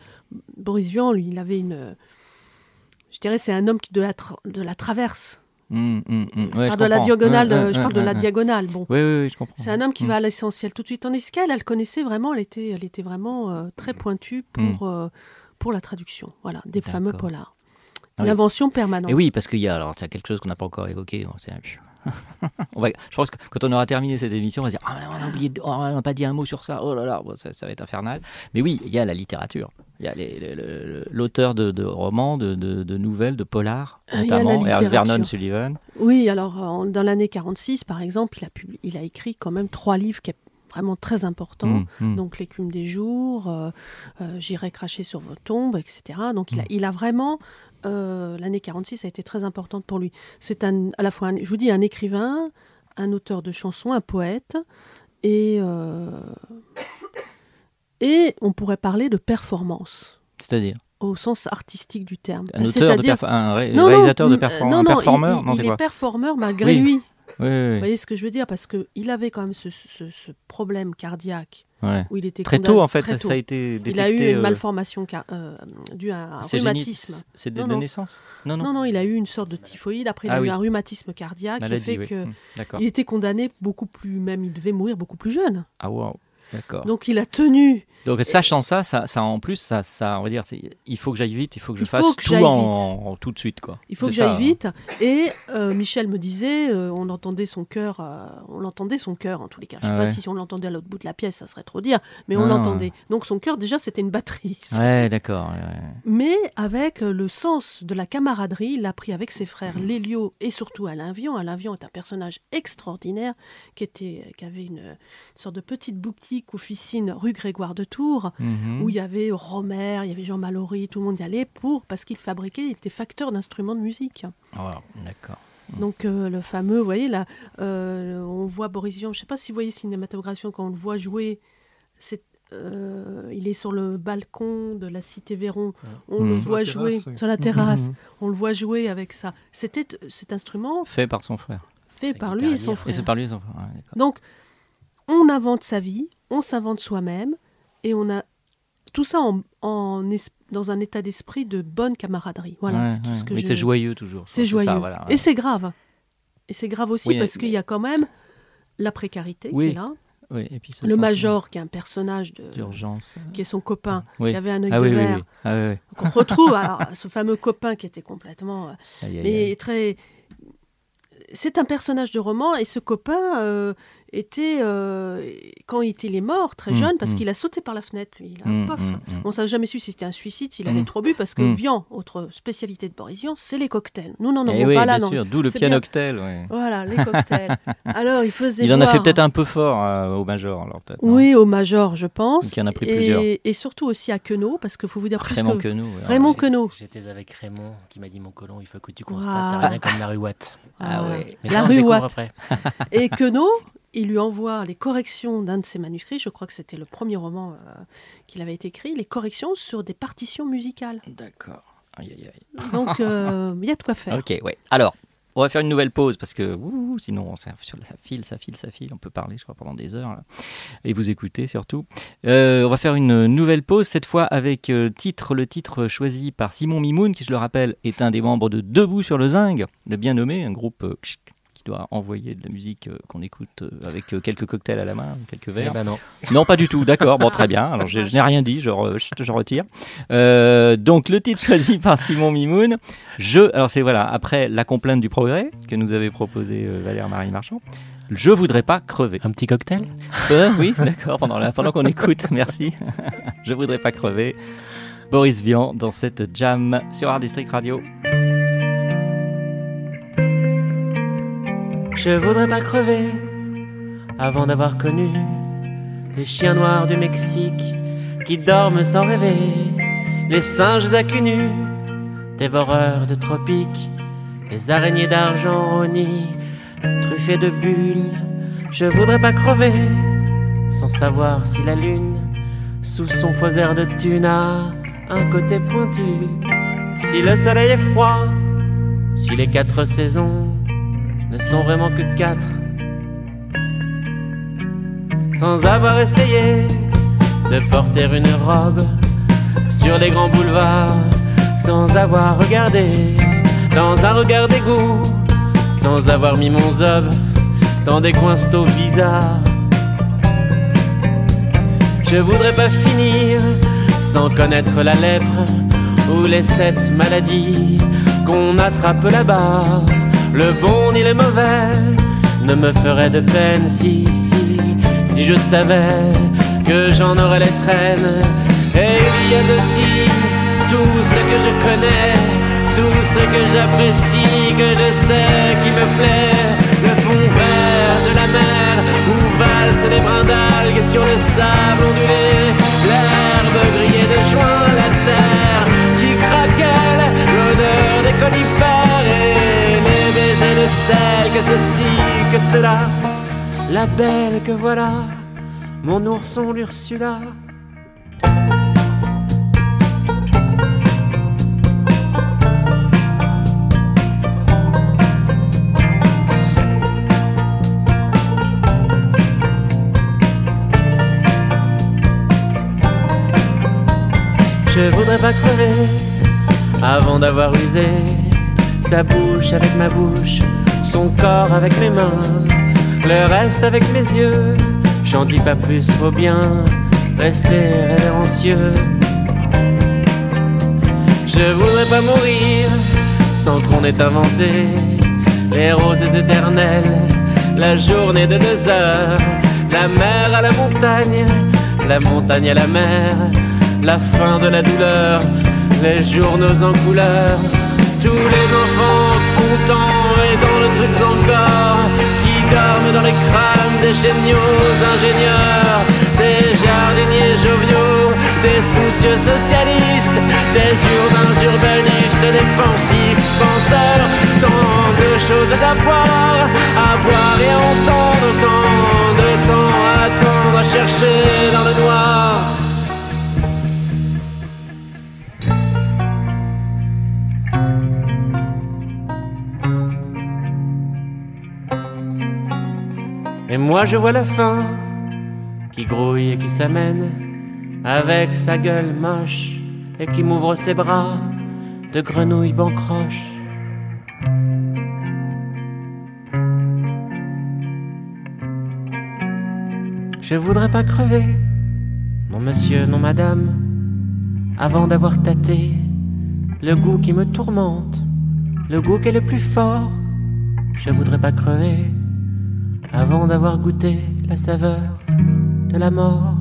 Speaker 3: Boris Vian, lui, il avait une... Je dirais, c'est un homme qui de la, de la traverse.
Speaker 2: Mmh, mmh, mmh.
Speaker 3: je parle de la diagonale, je parle de la diagonale. Bon,
Speaker 2: oui, oui, je comprends.
Speaker 3: C'est un homme qui va à l'essentiel tout de suite. Tandis qu'elle, elle connaissait vraiment, elle était, elle était vraiment euh, très pointue pour, euh, pour la traduction, voilà, des fameux polars. L'invention permanente.
Speaker 2: Et oui, parce qu'il y a alors c'est quelque chose qu'on n'a pas encore évoqué. je pense que quand on aura terminé cette émission, on va se dire ah, on a oublié, oh, on n'a pas dit un mot sur ça. Oh là là, ça, va être infernal. Mais oui, il y a la littérature. Il y a l'auteur de, romans, de, nouvelles, de polars, notamment Vernon Sullivan.
Speaker 3: Oui, alors dans l'année 46, par exemple, il a, il a écrit quand même trois livres qui vraiment très importants. Mmh, mmh. Donc l'écume des jours, euh, euh, j'irai cracher sur vos tombes, etc. Donc il, a, mmh. il a vraiment euh, l'année 46 a été très importante pour lui. C'est à la fois, je vous dis, un écrivain, un auteur de chansons, un poète, et, euh, et on pourrait parler de performance.
Speaker 2: C'est-à-dire?
Speaker 3: Au sens artistique du terme.
Speaker 2: Un, auteur de un réalisateur de performance,
Speaker 3: non,
Speaker 2: non, performeur,
Speaker 3: il, est, performeur malgré lui. Vous voyez ce que je veux dire? Parce qu'il avait quand même ce, problème cardiaque. Où il était
Speaker 2: très tôt, en fait, ça, a été détecté.
Speaker 3: Il a eu une euh, malformation euh, due à un rhumatisme.
Speaker 2: C'est de, naissance?
Speaker 3: Non non. non, il a eu une sorte de typhoïde. Après, il a ah eu un rhumatisme cardiaque qui fait que hmm, il était condamné beaucoup plus, même il devait mourir beaucoup plus jeune.
Speaker 2: Ah wow, d'accord.
Speaker 3: Donc il a tenu
Speaker 2: donc sachant ça, ça, ça en plus, ça, ça, on va dire, il faut que j'aille vite, il faut que je fasse tout en, tout de suite, quoi.
Speaker 3: Il faut que j'aille vite. Et euh, Michel me disait, euh, on entendait son cœur, euh, on l'entendait son cœur en tous les cas. Je ne sais ah pas si on l'entendait à l'autre bout de la pièce, ça serait trop dire, mais on l'entendait. Donc son cœur, déjà, c'était une batterie.
Speaker 2: Ouais, d'accord.
Speaker 3: Mais avec le sens de la camaraderie, il l'a pris avec ses frères Lélio et surtout Alain Vian. Alain Vian est un personnage extraordinaire qui était, qui avait une, sorte de petite boutique officine rue Grégoire de Tours, mhm. où il y avait Romer, il y avait Jean Mallory, tout le monde y allait pour, parce qu'il fabriquait, il était facteur d'instruments de musique.
Speaker 2: Oh, d'accord.
Speaker 3: Donc euh, le fameux, vous voyez là, euh, on voit Boris Vian, je ne sais pas si vous voyez cinématographie quand on le voit jouer, c'est euh, il est sur le balcon de la cité Véron. On le voit jouer sur la terrasse. Mhm. On le voit jouer avec ça. C'était cet instrument
Speaker 2: fait par son frère.
Speaker 3: Fait par lui et son frère.
Speaker 2: Et c'est par lui et son frère.
Speaker 3: Donc on invente sa vie, on s'invente soi-même et on a tout ça en, dans un état d'esprit de bonne camaraderie. Voilà,
Speaker 2: tout ce que Mais c'est joyeux toujours.
Speaker 3: C'est joyeux. Et c'est grave. Et c'est grave aussi parce qu'il y a quand même la précarité qui est là.
Speaker 2: et puis
Speaker 3: le major, qui est un personnage d'urgence, qui est son copain, qui avait un œil ah de verre. Ah on retrouve alors ce fameux copain qui était complètement, euh, mais très. C'est un personnage de roman et ce copain, euh, était, euh, quand il, était, mort, très mm, jeune, parce mm. qu'il a sauté par la fenêtre, lui. Il a, mm, On ne s'est jamais su si c'était un suicide, s'il avait trop bu, parce que Vian, autre spécialité de Boris Vian, c'est les cocktails. Nous n'en
Speaker 2: eh
Speaker 3: avons pas là.
Speaker 2: Bien sûr, d'où le pianoctel.
Speaker 3: Voilà, les cocktails. alors, il faisait.
Speaker 2: Il en a fait peut-être un peu fort euh, au Major, alors peut-être.
Speaker 3: Oui, au Major, je pense.
Speaker 2: il en a pris et, plusieurs.
Speaker 3: Et surtout aussi à Queneau, parce qu'il faut vous dire plus
Speaker 2: Raymond
Speaker 3: que...
Speaker 2: Queneau.
Speaker 3: Raymond Queneau.
Speaker 5: J'étais avec Raymond qui m'a dit Mon colon, il faut que tu constates, ah. rien comme la rue Watt.
Speaker 3: Ah, ouais. La rue Watt. Et Queneau, il lui envoie les corrections d'un de ses manuscrits, je crois que c'était le premier roman euh, qu'il avait été écrit, les corrections sur des partitions musicales.
Speaker 2: D'accord.
Speaker 3: Donc, euh, il y a de quoi faire.
Speaker 2: Ok, ouais. Alors, on va faire une nouvelle pause parce que sinon ça, file, ça file, ça file. On peut parler, je crois, pendant des heures et vous écouter surtout. Euh, on va faire une nouvelle pause cette fois avec titre le titre choisi par Simon Mimoun, qui je le rappelle est un des membres de Debout sur le Zing, le bien nommé, un groupe doit envoyer de la musique euh, qu'on écoute euh, avec euh, quelques cocktails à la main, quelques verres.
Speaker 5: Eh ben non.
Speaker 2: non, pas du tout. D'accord, bon, très bien. Alors, je, n'ai rien dit, je, je retire. donc, le titre choisi par Simon Mimoun. Je, alors c'est voilà, après la complainte du progrès que nous avait proposé Valère Marie Marchand. Je voudrais pas crever.
Speaker 5: Un petit cocktail?
Speaker 2: Oui, d'accord, pendant, pendant qu'on écoute, merci. je voudrais pas crever. Boris Vian dans cette jam sur Art District Radio.
Speaker 7: Je voudrais pas crever avant d'avoir connu les chiens noirs du Mexique qui dorment sans rêver, les singes à dévoreurs de tropiques, les araignées d'argent ronies, truffées de bulles. Je voudrais pas crever sans savoir si la lune, sous son faux air de tuna, a un côté pointu, si le soleil est froid, si les quatre saisons ne sont vraiment que quatre. Sans avoir essayé de porter une robe sur les grands boulevards, sans avoir regardé dans un regard d'égout, sans avoir mis mon zob dans des coins bizarres. Je voudrais pas finir sans connaître la lèpre ou les sept maladies qu'on attrape là-bas. Le bon ni le mauvais ne me ferait de peine si, si, si je savais que j'en aurais les traînes. Et il y a aussi tout ce que je connais, tout ce que j'apprécie, que je sais qui me plaît, le fond vert de la mer où valsent les brins d'algues sur le sable ondulé, l'herbe grillée de juin, la terre qui craquelle, l'odeur des conifères sel, que ceci, que cela, la belle que voilà mon ourson l'Ursula. Je voudrais pas crever avant d'avoir usé sa bouche avec ma bouche, son corps avec mes mains, le reste avec mes yeux J'en dis pas plus, faut bien rester révérencieux. Je voudrais pas mourir sans qu'on ait inventé les roses éternelles, la journée de deux heures, la mer à la montagne, la montagne à la mer, la fin de la douleur, les journaux en couleur, tous les contents et dans le truc encore dans les crânes des géniaux ingénieurs, des jardiniers joviaux, des soucieux socialistes, des urbains urbanistes, des pensifs penseurs, tant de choses à voir, à voir et à entendre, tant de temps à attendre, à chercher dans le noir. Et moi je vois la fin qui grouille et qui s'amène avec sa gueule moche et qui m'ouvre ses bras de grenouille bancroche. Je voudrais pas crever, non monsieur, non madame, avant d'avoir tâté le goût qui me tourmente, le goût qui est le plus fort. Je voudrais pas crever avant d'avoir goûté la saveur de la mort.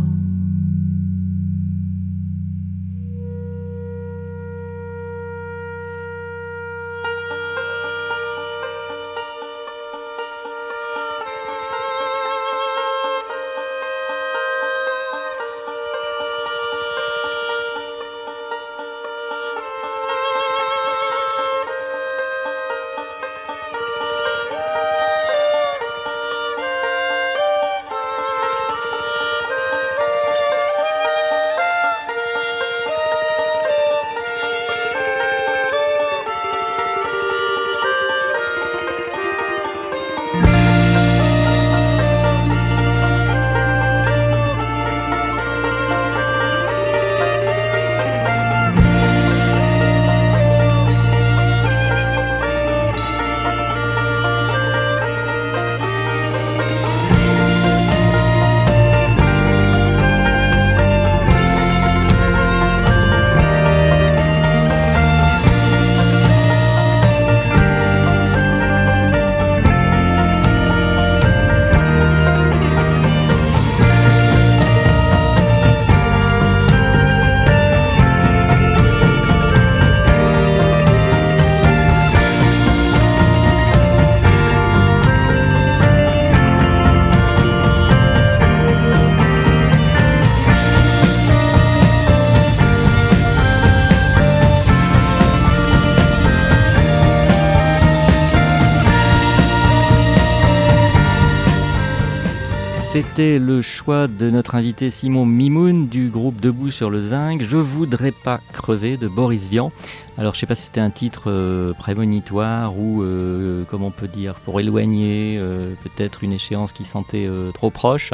Speaker 2: Le choix de notre invité Simon Mimoun du groupe Debout sur le Zinc. Je voudrais pas crever de Boris Vian. Alors je sais pas si c'était un titre euh, prémonitoire ou euh, comment on peut dire pour éloigner euh, peut-être une échéance qui sentait trop proche.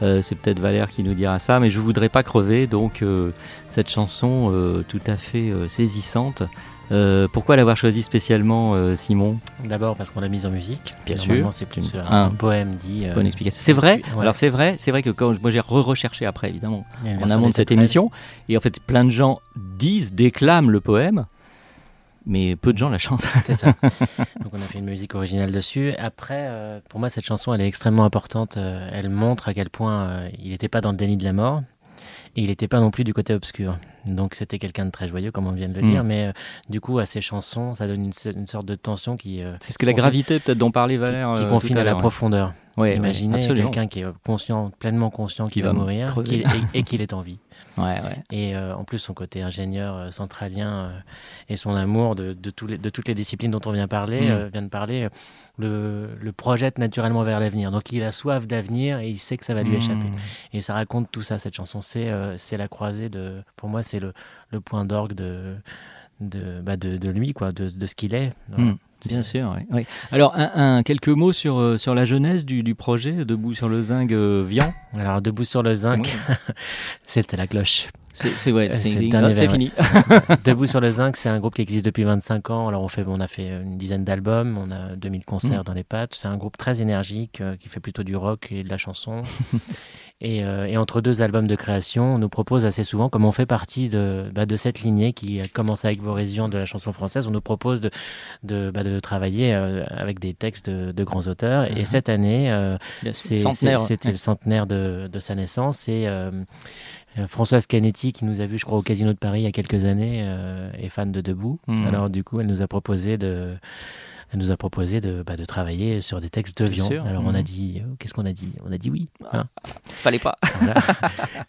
Speaker 2: C'est peut-être Valère qui nous dira ça, mais je voudrais pas crever. Donc cette chanson tout à fait saisissante Euh, pourquoi l'avoir choisi spécialement, euh, Simon?
Speaker 5: D'abord parce qu'on l'a mise en musique.
Speaker 2: Bien sûr.
Speaker 5: C'est plus un, poème dit.
Speaker 2: bonne explication. C'est vrai? Alors c'est vrai, c'est vrai que quand moi j'ai re-recherché après, évidemment, en amont de cette émission, et en fait plein de gens disent, déclament le poème mais peu de gens la chantent.
Speaker 5: C'est ça. Donc on a fait une musique originale dessus. Après, pour moi, cette chanson, elle est extrêmement importante. elle montre à quel point il n'était pas dans le déni de la mort. Et il n'était pas non plus du côté obscur. Donc c'était quelqu'un de très joyeux, comme on vient de le dire. Mm. Mais euh, du coup, à ses chansons, ça donne une, sorte de tension qui.
Speaker 2: Euh, c'est ce que la gravité, peut-être, dont parlait Valère.
Speaker 5: Qui, euh, confine à, la profondeur. Ouais, Imaginez quelqu'un qui est conscient, pleinement conscient qu'il va, mourir et, qu'il est en vie. Et en plus, son côté ingénieur centralien et son amour de, de, de, toutes les disciplines dont on vient, parler, mm. vient de parler le, le, projette naturellement vers l'avenir. Donc il a soif d'avenir et il sait que ça va lui mm. échapper. Et ça raconte tout ça, cette chanson. C'est la croisée de. Pour moi, c'est le, le, point d'orgue de, de, bah de, de, lui, quoi, de, de ce qu'il est.
Speaker 2: Hmm, bien sûr, oui. Alors, un, quelques mots sur, euh, sur la jeunesse du, du projet Debout sur le zinc euh, Vian?
Speaker 5: Alors, Debout sur le zinc, c'était la cloche.
Speaker 2: C'est ouais, c'est fini.
Speaker 5: Debout sur le zinc, c'est un groupe qui existe depuis 25 ans. Alors on fait, on a fait une dizaine d'albums, on a 2000 concerts hmm. dans les pattes. C'est un groupe très énergique euh, qui fait plutôt du rock et de la chanson. Euh, et, entre deux albums de création, on nous propose assez souvent, comme on fait partie de, bah, de cette lignée qui a commencé avec Borésion de la chanson française, on nous propose de, de, bah, de travailler euh, avec des textes de, grands auteurs. Et mhm. cette année, euh, c'était le centenaire de, de, sa naissance. Et Françoise Canetti, qui nous a vu, je crois, au Casino de Paris il y a quelques années, est fan de Debout. Mhm. Alors du coup, elle nous a proposé de elle nous a proposé de, bah, de travailler sur des textes de viande. Alors on a mmh. dit, euh, qu'est-ce qu'on a dit? On a dit oui.
Speaker 2: Hein? Fallait pas.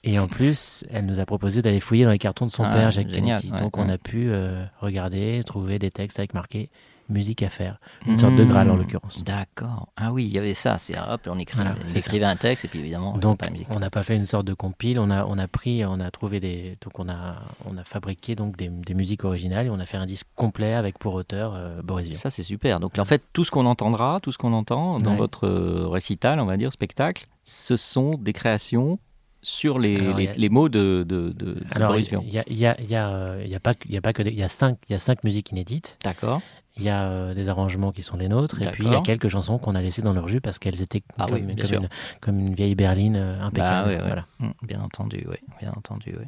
Speaker 5: Et en plus, elle nous a proposé d'aller fouiller dans les cartons de son ah, père, Jacques Kennedy. Donc on a pu euh, regarder, trouver des textes avec marqué musique à faire. Une sorte de Graal en mmh. l'occurrence.
Speaker 2: D'accord. Ah oui, il y avait ça. C'est hop, on, écrivait un texte et puis évidemment,
Speaker 5: donc, on n'a pas fait une sorte de compile. On a, on a pris, on a trouvé des, donc on a, on a fabriqué donc des, musiques originales et on a fait un disque complet avec pour auteur euh, Boris Vian.
Speaker 2: Ça c'est super. Donc en fait, tout ce qu'on entendra, tout ce qu'on entend dans votre euh, récital, on va dire spectacle, ce sont des créations sur les, les, mots de, de, de, Boris Vian.
Speaker 5: Il y a, y, a, y, a, y a, pas, y a pas que il y a cinq, il y a cinq musiques inédites.
Speaker 2: D'accord.
Speaker 5: Il y a euh, des arrangements qui sont les nôtres, et puis il y a quelques chansons qu'on a laissées dans leur jus parce qu'elles étaient ah comme, comme, une, vieille berline euh, impeccable.
Speaker 2: Bah voilà. Mmh, bien entendu, oui. Bien entendu, oui.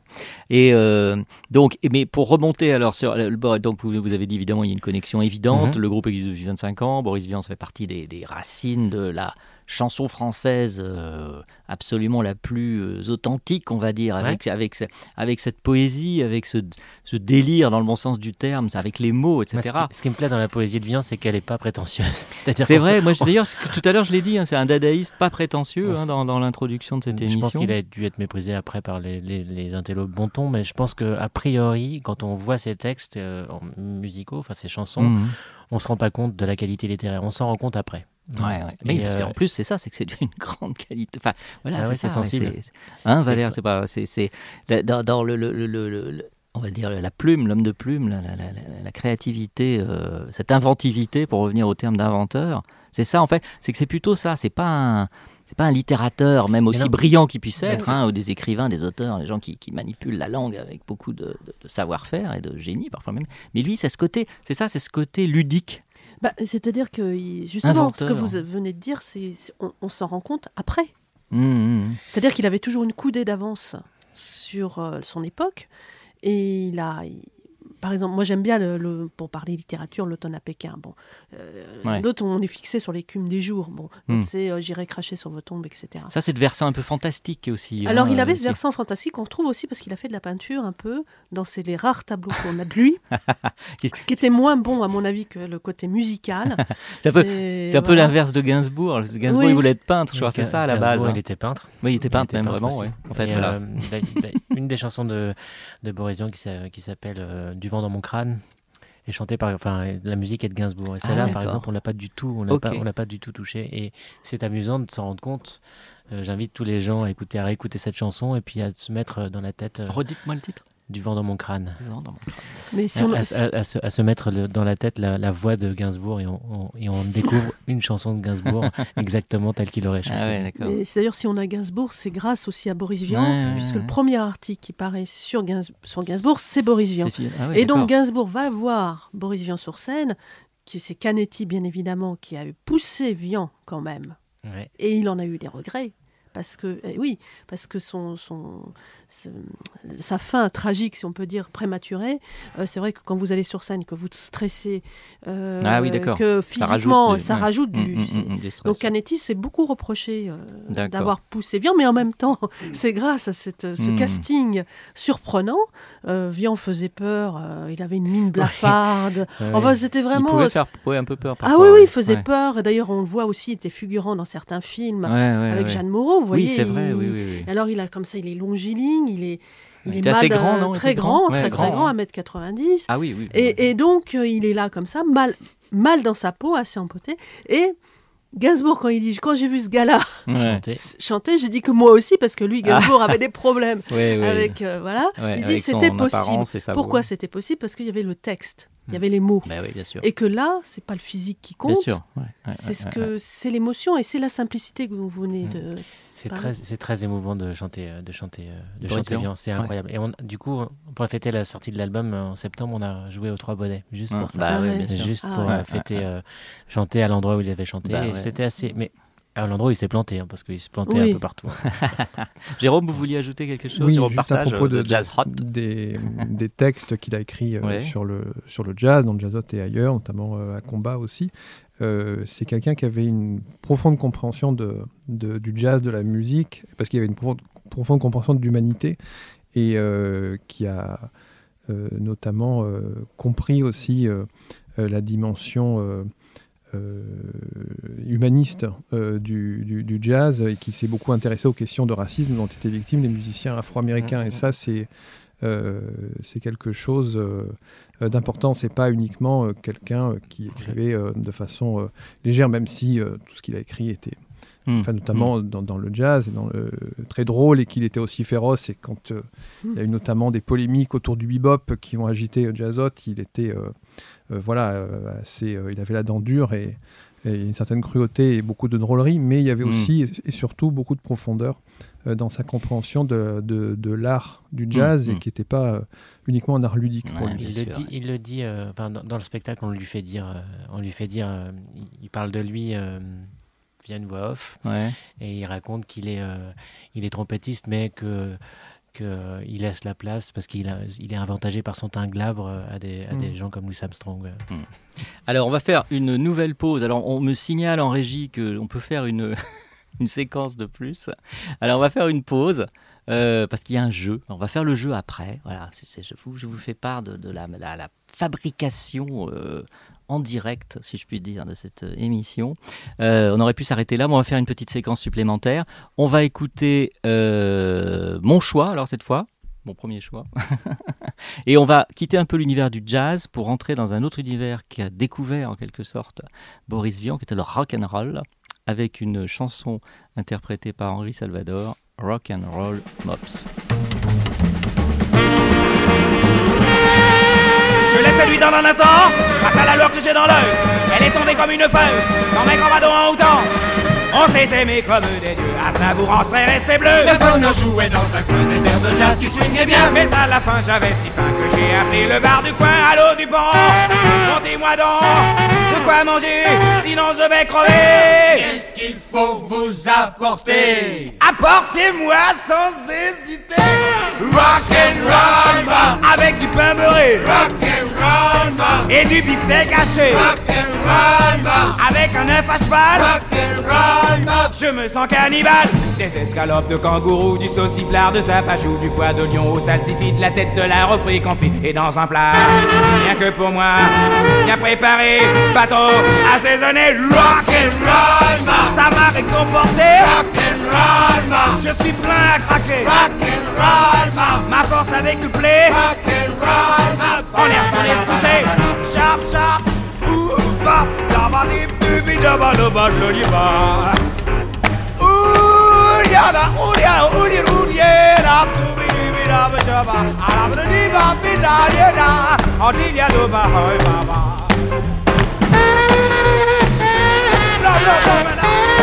Speaker 2: Et euh, donc, mais pour remonter alors sur le donc vous, avez dit évidemment il y a une connexion évidente. Mhm. Le groupe existe depuis 25 ans. Boris Vian, ça fait partie des, des racines de la chanson française euh, absolument la plus euh, authentique, on va dire, avec, avec, avec cette poésie, avec ce, ce, délire dans le bon sens du terme, avec les mots, etc.
Speaker 5: ce, qui, me plaît dans la poésie de Vian, c'est qu'elle n'est pas prétentieuse.
Speaker 2: C'est vrai, moi d'ailleurs, tout à l'heure je l'ai dit, hein, c'est un dadaïste pas prétentieux hein, dans, dans l'introduction de cette émission.
Speaker 5: Je pense qu'il a dû être méprisé après par les, les, les intellos bon ton, mais je pense qu'a priori, quand on voit ses textes euh, musicaux, enfin ses chansons, mmh. on ne se rend pas compte de la qualité littéraire, on s'en rend compte après.
Speaker 2: Ouais, ouais. parce qu'en plus, c'est ça, c'est que c'est d'une grande qualité. Enfin, voilà, ah c'est sensible. Hein, Valère, c'est pas. C'est dans, dans le, le, le, on va dire la plume, l'homme de plume, la, la, la, créativité, euh, cette inventivité, pour revenir au terme d'inventeur, c'est ça en fait, c'est que c'est plutôt ça, c'est pas un, c'est pas un littérateur, même aussi brillant qu'il puisse être, hein, ou des écrivains, des auteurs, des gens qui, qui manipulent la langue avec beaucoup de, de savoir-faire et de génie parfois même. Mais lui, c'est ce côté, c'est ça, c'est ce côté ludique
Speaker 3: bah, C'est-à-dire que justement, ce que vous venez de dire, c'est on, s'en rend compte après. Mmh, mmh, mmh. C'est-à-dire qu'il avait toujours une coudée d'avance sur euh, son époque et il a, par exemple, moi j'aime bien, le, pour parler littérature, l'automne à Pékin. Bon, euh, L'autre, on est fixé sur l'écume des jours. Bon, hmm. c'est euh, j'irai cracher sur vos tombes, etc.
Speaker 2: Ça, c'est de versant un peu fantastique aussi.
Speaker 3: Alors, il hein, avait ce versant fantastique qu'on retrouve aussi parce qu'il a fait de la peinture un peu dans ces, les rares tableaux qu'on a de lui, qui était moins bon, à mon avis, que le côté musical.
Speaker 2: c'est un peu, l'inverse de Gainsbourg. Gainsbourg, il voulait être peintre, je crois, c'est ça à la base.
Speaker 5: Il était peintre.
Speaker 2: Oui, il était peintre, même vraiment. En fait,
Speaker 5: euh, une des chansons de, de Borésian qui s'appelle Du vent dans mon crâne est chantée par enfin la musique est de Gainsbourg. Et ah, celle-là par exemple on l'a pas du tout on l'a pas on l'a pas du tout touché. Et c'est amusant de s'en rendre compte. Euh, j'invite tous les gens à écouter à réécouter cette chanson et puis à se mettre dans la tête
Speaker 2: euh, redites-moi le titre
Speaker 5: Du vent dans mon crâne.
Speaker 3: Mais si on...
Speaker 5: à, se, mettre dans la tête la, voix de Gainsbourg et on, découvre une chanson de Gainsbourg exactement telle qu'il aurait chanté.
Speaker 3: Ah d'ailleurs, si on a Gainsbourg, c'est grâce aussi à Boris Vian, puisque le premier article qui paraît sur, Gainsbourg, c'est Boris Vian. Ah et donc Gainsbourg va voir Boris Vian sur scène, qui c'est Canetti bien évidemment, qui a poussé Vian quand même. Et il en a eu des regrets parce que eh oui, parce que son, son, sa fin tragique, si on peut dire prématurée, euh, c'est vrai que quand vous allez sur scène, que vous stressez, euh,
Speaker 2: ah
Speaker 3: que physiquement ça rajoute, du. Mm, mm, mm, donc Canetti s'est beaucoup reproché euh, d'avoir poussé Vian, mais en même temps, c'est grâce à cette, ce casting surprenant. Vian faisait peur, il avait une mine blafarde. Enfin, c'était vraiment. Il
Speaker 2: pouvait faire un peu peur.
Speaker 3: ah oui, oui, il faisait peur. Et d'ailleurs, on le voit aussi, il était figurant dans certains films avec Jeanne Moreau, vous voyez.
Speaker 2: Oui, c'est vrai. Oui, oui,
Speaker 3: Alors, il a comme ça, il est longiligne, il est il est, assez grand, non? Très grand, très très grand, 1m90.
Speaker 2: Ah oui, oui.
Speaker 3: Et, donc, euh, il est là comme ça, mal, mal dans sa peau, assez empoté. Et Gainsbourg, quand il dit, quand j'ai vu ce gars-là chanter, j'ai dit que moi aussi, parce que lui, Gainsbourg, avait des problèmes avec, euh, voilà. il dit c'était possible. Pourquoi c'était possible? Parce qu'il y avait le texte. Il y avait les mots.
Speaker 2: Bah oui, bien sûr.
Speaker 3: Et que là, c'est pas le physique qui compte. c'est ce que c'est l'émotion et c'est la simplicité que vous venez mm. de.
Speaker 5: C'est très, c'est très émouvant de chanter, euh, de chanter, euh, de chanter bien. C'est incroyable. Et on, du coup, pour fêter la sortie de l'album en septembre, on a joué aux Trois Bonnets, juste pour ça.
Speaker 2: Bah,
Speaker 5: juste pour fêter, chanter à l'endroit où il avait chanté. Bah c'était assez. Mais à l'endroit où il s'est planté, hein, parce qu'il se plantait un peu partout.
Speaker 2: Jérôme, vous vouliez ajouter quelque chose
Speaker 4: oui,
Speaker 2: sur
Speaker 4: le partage à propos de, Jazz Hot? des, des, textes qu'il a écrits euh, sur, le, sur le jazz, dans le jazz hot et ailleurs, notamment euh, à combat aussi. Euh, c'est quelqu'un qui avait une profonde compréhension de, de, du jazz, de la musique, parce qu'il avait une profonde, profonde compréhension de l'humanité, et qui a notamment compris aussi la dimension euh, humaniste euh, du, du, jazz et qui s'est beaucoup intéressé aux questions de racisme dont étaient victimes les musiciens afro-américains. Et mm-hmm. ça, c'est euh, c'est quelque chose d'important. C'est pas uniquement quelqu'un qui écrivait de façon légère, même si tout ce qu'il a écrit était, mm. enfin notamment mm. dans, dans, le jazz, dans le, très drôle et qu'il était aussi féroce. Et quand il y a eu notamment des polémiques autour du bebop qui ont agité Jazzot, il était euh, voilà, euh, euh, il avait la dent dure et, une certaine cruauté et beaucoup de drôlerie, mais il y avait mm. aussi et surtout beaucoup de profondeur dans sa compréhension de, de, l'art du mm, jazz et mm. qui n'était pas uniquement un art ludique pour lui.
Speaker 5: Il le dit, il le dit dans, le spectacle, on lui fait dire, on lui fait dire, il, parle de lui via une voix off et il raconte qu'il est, il est trompettiste, mais que qu'il euh, laisse la place parce qu'il il est avantagé par son teint glabre euh, à des, à des hmm. gens comme Louis Armstrong.
Speaker 2: Alors, on va faire une nouvelle pause. Alors, on me signale en régie qu'on peut faire une, une séquence de plus. Alors, on va faire une pause. Euh, parce qu'il y a un jeu. On va faire le jeu après. Voilà, je, vous, je vous fais part de, la, la, fabrication en direct, si je puis dire, de cette euh, émission. Euh, on aurait pu s'arrêter là, mais on va faire une petite séquence supplémentaire. On va écouter euh, mon choix, alors cette fois, mon premier choix. et on va quitter un peu l'univers du jazz pour entrer dans un autre univers qui a découvert en quelque sorte Boris Vian, qui était le rock and roll, avec une chanson interprétée par Henri Salvador, Rock and Roll Mops.
Speaker 8: Je l'ai séduit dans un instant, grâce à la lueur que j'ai dans l'œil. Elle est tombée comme une feuille, dans mes grands en haut On s'est aimé comme des dieux, à Savourant serait resté bleu. Le bonheur jouait dans un coin des airs de jazz qui swingait bien. Mais à la fin, j'avais si faim que j'ai appelé le bar du coin à l'eau du pont. Montez-moi donc de quoi manger, sinon je vais crever. Qu'est-ce qu'il faut vous apporter? Apportez-moi sans hésiter. Rock and roll, avec du pain beurré. Rock and roll, et du beefsteak haché. Rock and roll, avec un œuf à cheval. Je me sens cannibale. Des escalopes de kangourou, du sauciflard de sapajou, du foie de lion au salsifis, de la tête de la refrit confit et dans un plat. Rien que pour moi, bien préparé, bateau assaisonné. Rock and roll, ça m'a réconforté. Rock and roll, je suis plein à craquer. Rock and roll, Ma force a décuplé. Rock and roll, On est retourné se coucher. Sharp, sharp. Ouh, Ba. Ooh ooh ooh ooh Oh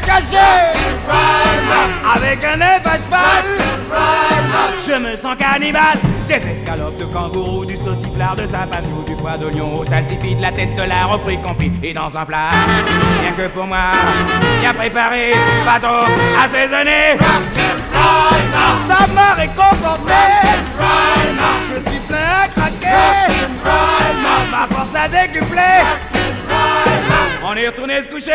Speaker 8: dubi. Avec un œuf à cheval Je me sens cannibale. Des escalopes de kangourou Du sauciflard de sapajou Du foie d'oignon. Au salsifis De la tête de la au fruits confit Et dans un plat. Rien que pour moi Bien préparé Pas trop assaisonné. Ça m'a réconforté Je suis plein à craquer. Ma force a décuplé On est retourné se coucher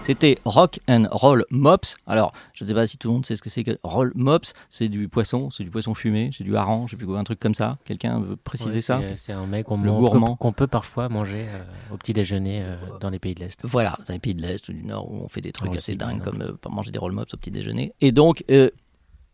Speaker 2: C'était Rock and Roll Mops. Alors, je ne sais pas si tout le monde sait ce que c'est que Roll Mops. C'est du poisson, c'est du poisson fumé, c'est du hareng, je sais plus quoi, un truc comme ça. Quelqu'un veut préciser ça
Speaker 5: C'est un mec qu'on peut parfois manger euh, au petit déjeuner euh, dans les pays de l'Est.
Speaker 2: Voilà, dans les pays de l'Est ou du Nord où on fait des trucs assez dingues comme euh, manger des Roll Mops au petit déjeuner. Et donc,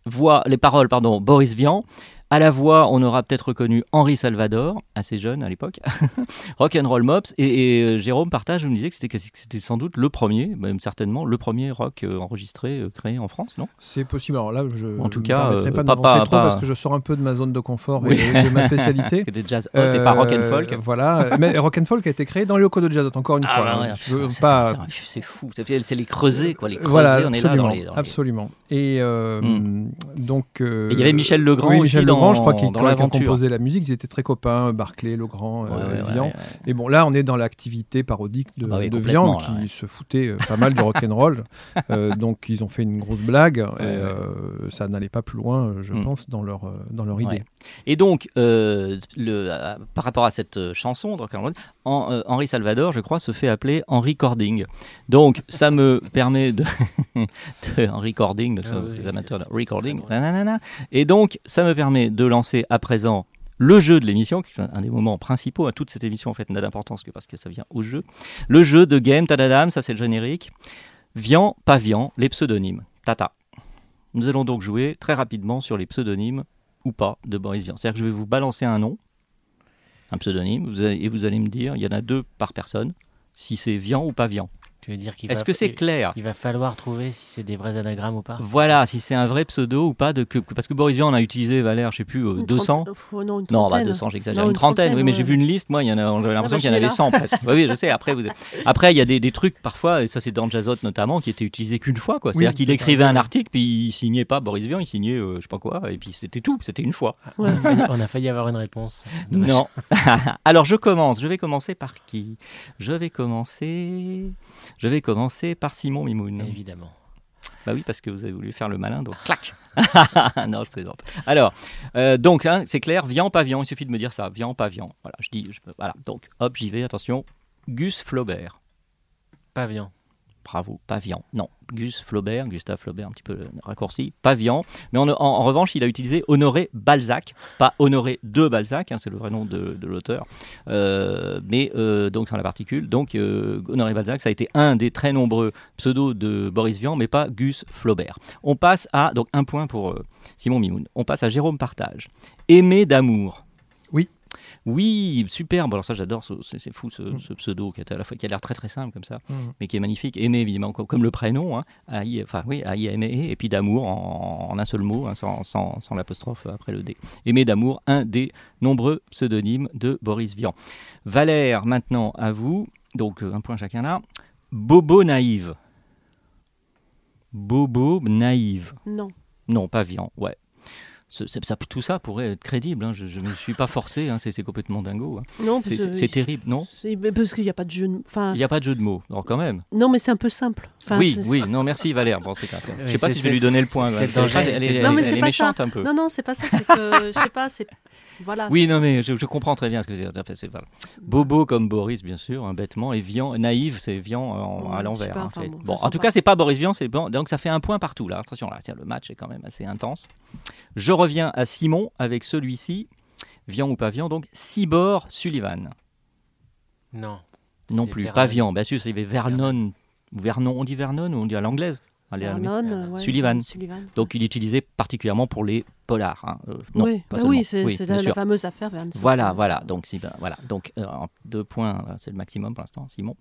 Speaker 2: voix, les paroles, pardon, Boris Vian. À la voix, on aura peut-être reconnu Henri Salvador, assez jeune à l'époque, Rock and Roll Mops. Et, euh, Jérôme Partage me disait que c'était sans doute le premier, même certainement le premier rock euh, enregistré, euh, créé en France, non?
Speaker 4: C'est possible. Alors là, je
Speaker 2: en tout cas,
Speaker 4: pas, pas, pas trop parce que je sors un peu de ma zone de confort et de ma spécialité.
Speaker 2: C'était jazz hot et pas rock and folk.
Speaker 4: Voilà, mais rock and folk a été créé dans le Yoko de jazz encore une
Speaker 2: ah,
Speaker 4: fois.
Speaker 2: Bah hein. pas... C'est fou, c'est les creuser quoi, les. Voilà, on est là dans les,
Speaker 4: absolument. Et hmm. donc,
Speaker 2: il y avait Michel Legrand aussi
Speaker 4: Michel
Speaker 2: Legrand,
Speaker 4: je crois qu'il qui ont composé la musique, ils étaient très copains, Barclay, Legrand, euh, Vian. Et bon, là, on est dans l'activité parodique de, ah bah Vian, qui se foutait euh, pas mal du rock'n'roll. euh, donc, ils ont fait une grosse blague, et euh, ça n'allait pas plus loin, je mm. pense, dans leur, dans leur idée.
Speaker 2: Et donc, le, par rapport à cette chanson, Henri Salvador, je crois, se fait appeler Henri Cording. Donc, ça me permet de. de Henri Cording, ah les amateurs de recording. Et donc, ça me permet de lancer après présent le jeu de l'émission, qui est un des moments principaux. à toute cette émission, en fait, n'a d'importance que parce que ça vient au jeu. Le jeu de game, tadadam, ça c'est le générique. Vian, pas Vian, les pseudonymes. Tata. Nous allons donc jouer très rapidement sur les pseudonymes ou pas de Boris Vian. C'est-à-dire que je vais vous balancer un nom, un pseudonyme, et vous allez me dire, il y en a deux par personne, si c'est Vian ou pas Vian
Speaker 5: dire
Speaker 2: Est-ce que c'est clair
Speaker 5: Il va falloir trouver si c'est des vrais anagrammes ou pas.
Speaker 2: Voilà, si c'est un vrai pseudo ou pas. De, que, parce que Boris Vian, on a utilisé, Valère, je sais plus, 200
Speaker 3: euh, Non, une
Speaker 2: non bah, 200, j'exagère. Une, trentaine, oui, mais j'ai vu une liste, moi, j'avais ah, l'impression bah, qu'il y en avait 100 presque. oui, je sais, après, vous après il y a des, des, trucs parfois, et ça c'est dans Jazzot notamment, qui étaient utilisés qu'une fois. C'est-à-dire qu'il écrivait un article, puis il signait pas Boris Vian, il signait euh, je sais pas quoi, et puis c'était tout, c'était une fois.
Speaker 5: on, a failli, avoir une réponse.
Speaker 2: Non. Alors je commence, je vais commencer par qui? Je vais commencer. Je vais commencer par Simon Mimoun.
Speaker 5: Évidemment.
Speaker 2: Bah oui, parce que vous avez voulu faire le malin, donc clac Non, je plaisante. Alors, euh, donc, hein, c'est clair, viand, pas viand, il suffit de me dire ça, viand, pas viand. Voilà, je dis, voilà, donc, hop, j'y vais, attention. Gus Flaubert.
Speaker 5: Pavian.
Speaker 2: Bravo, Pavian. Non, Gus Flaubert, Gustave Flaubert, un petit peu raccourci, Pavian. Mais en, revanche, il a utilisé Honoré Balzac, pas Honoré de Balzac, hein, c'est le vrai nom de, l'auteur, euh, mais euh, donc sans la particule. Donc euh, Honoré Balzac, ça a été un des très nombreux pseudos de Boris Vian, mais pas Gus Flaubert. On passe à, donc un point pour Simon Mimoun, on passe à Jérôme Partage. Aimé d'amour. Oui, superbe. Alors ça, j'adore. C'est fou mm. ce, pseudo qui, est à la fois, qui a l'air très très simple comme ça, mm. mais qui est magnifique. Aimé évidemment, comme, le prénom, hein, enfin oui, Aïe aimer, et puis d'amour en, un seul mot, hein, sans, sans, sans l'apostrophe après le D. Aimé d'amour, un des nombreux pseudonymes de Boris Vian. Valère, maintenant à vous. Donc un point chacun là. Bobo naïve. Bobo naïve.
Speaker 3: Non.
Speaker 2: Non, pas Vian. Ouais ça, tout ça pourrait être crédible. Hein. Je ne me suis pas forcé. Hein. C'est complètement dingo. Hein.
Speaker 3: Non,
Speaker 2: c'est terrible, non?
Speaker 3: Parce qu'il n'y a pas de jeu. De... Enfin...
Speaker 2: Il n'y a pas de jeu de mots. Alors quand même.
Speaker 3: Non, mais c'est un peu simple.
Speaker 2: Oui, oui. Non, merci Valère. Bon, je ne sais pas si je vais lui donner le point.
Speaker 3: elle, non, mais c'est pas ça.
Speaker 2: un peu.
Speaker 3: Non, non, c'est pas ça. C'est que je sais pas. C'est voilà.
Speaker 2: Oui, non, mais je, comprends très bien ce que vous dites. Voilà. Bobo comme Boris, bien sûr, bêtement, et Vian, naïf, c'est Vian à l'envers. Bon, en tout cas, c'est pas Boris Vian, c'est bon. Donc ça fait un point partout là. Attention là, le match est quand même assez intense. Je reviens à Simon avec celui-ci. Vian ou Pavian, donc Cibor Sullivan.
Speaker 5: Non.
Speaker 2: Non plus, Pavian. Bien sûr, c'est Vernon. Vernon, on dit Vernon ou on dit à l'anglaise?
Speaker 3: Vernon,
Speaker 2: Sullivan. Donc il utilisait particulièrement pour les polars. Hein.
Speaker 3: Euh, oui, bah oui c'est la, fameuse affaire Vernon.
Speaker 2: Voilà, voilà. Donc, ben, voilà. Donc euh, deux points, c'est le maximum pour l'instant, Simon.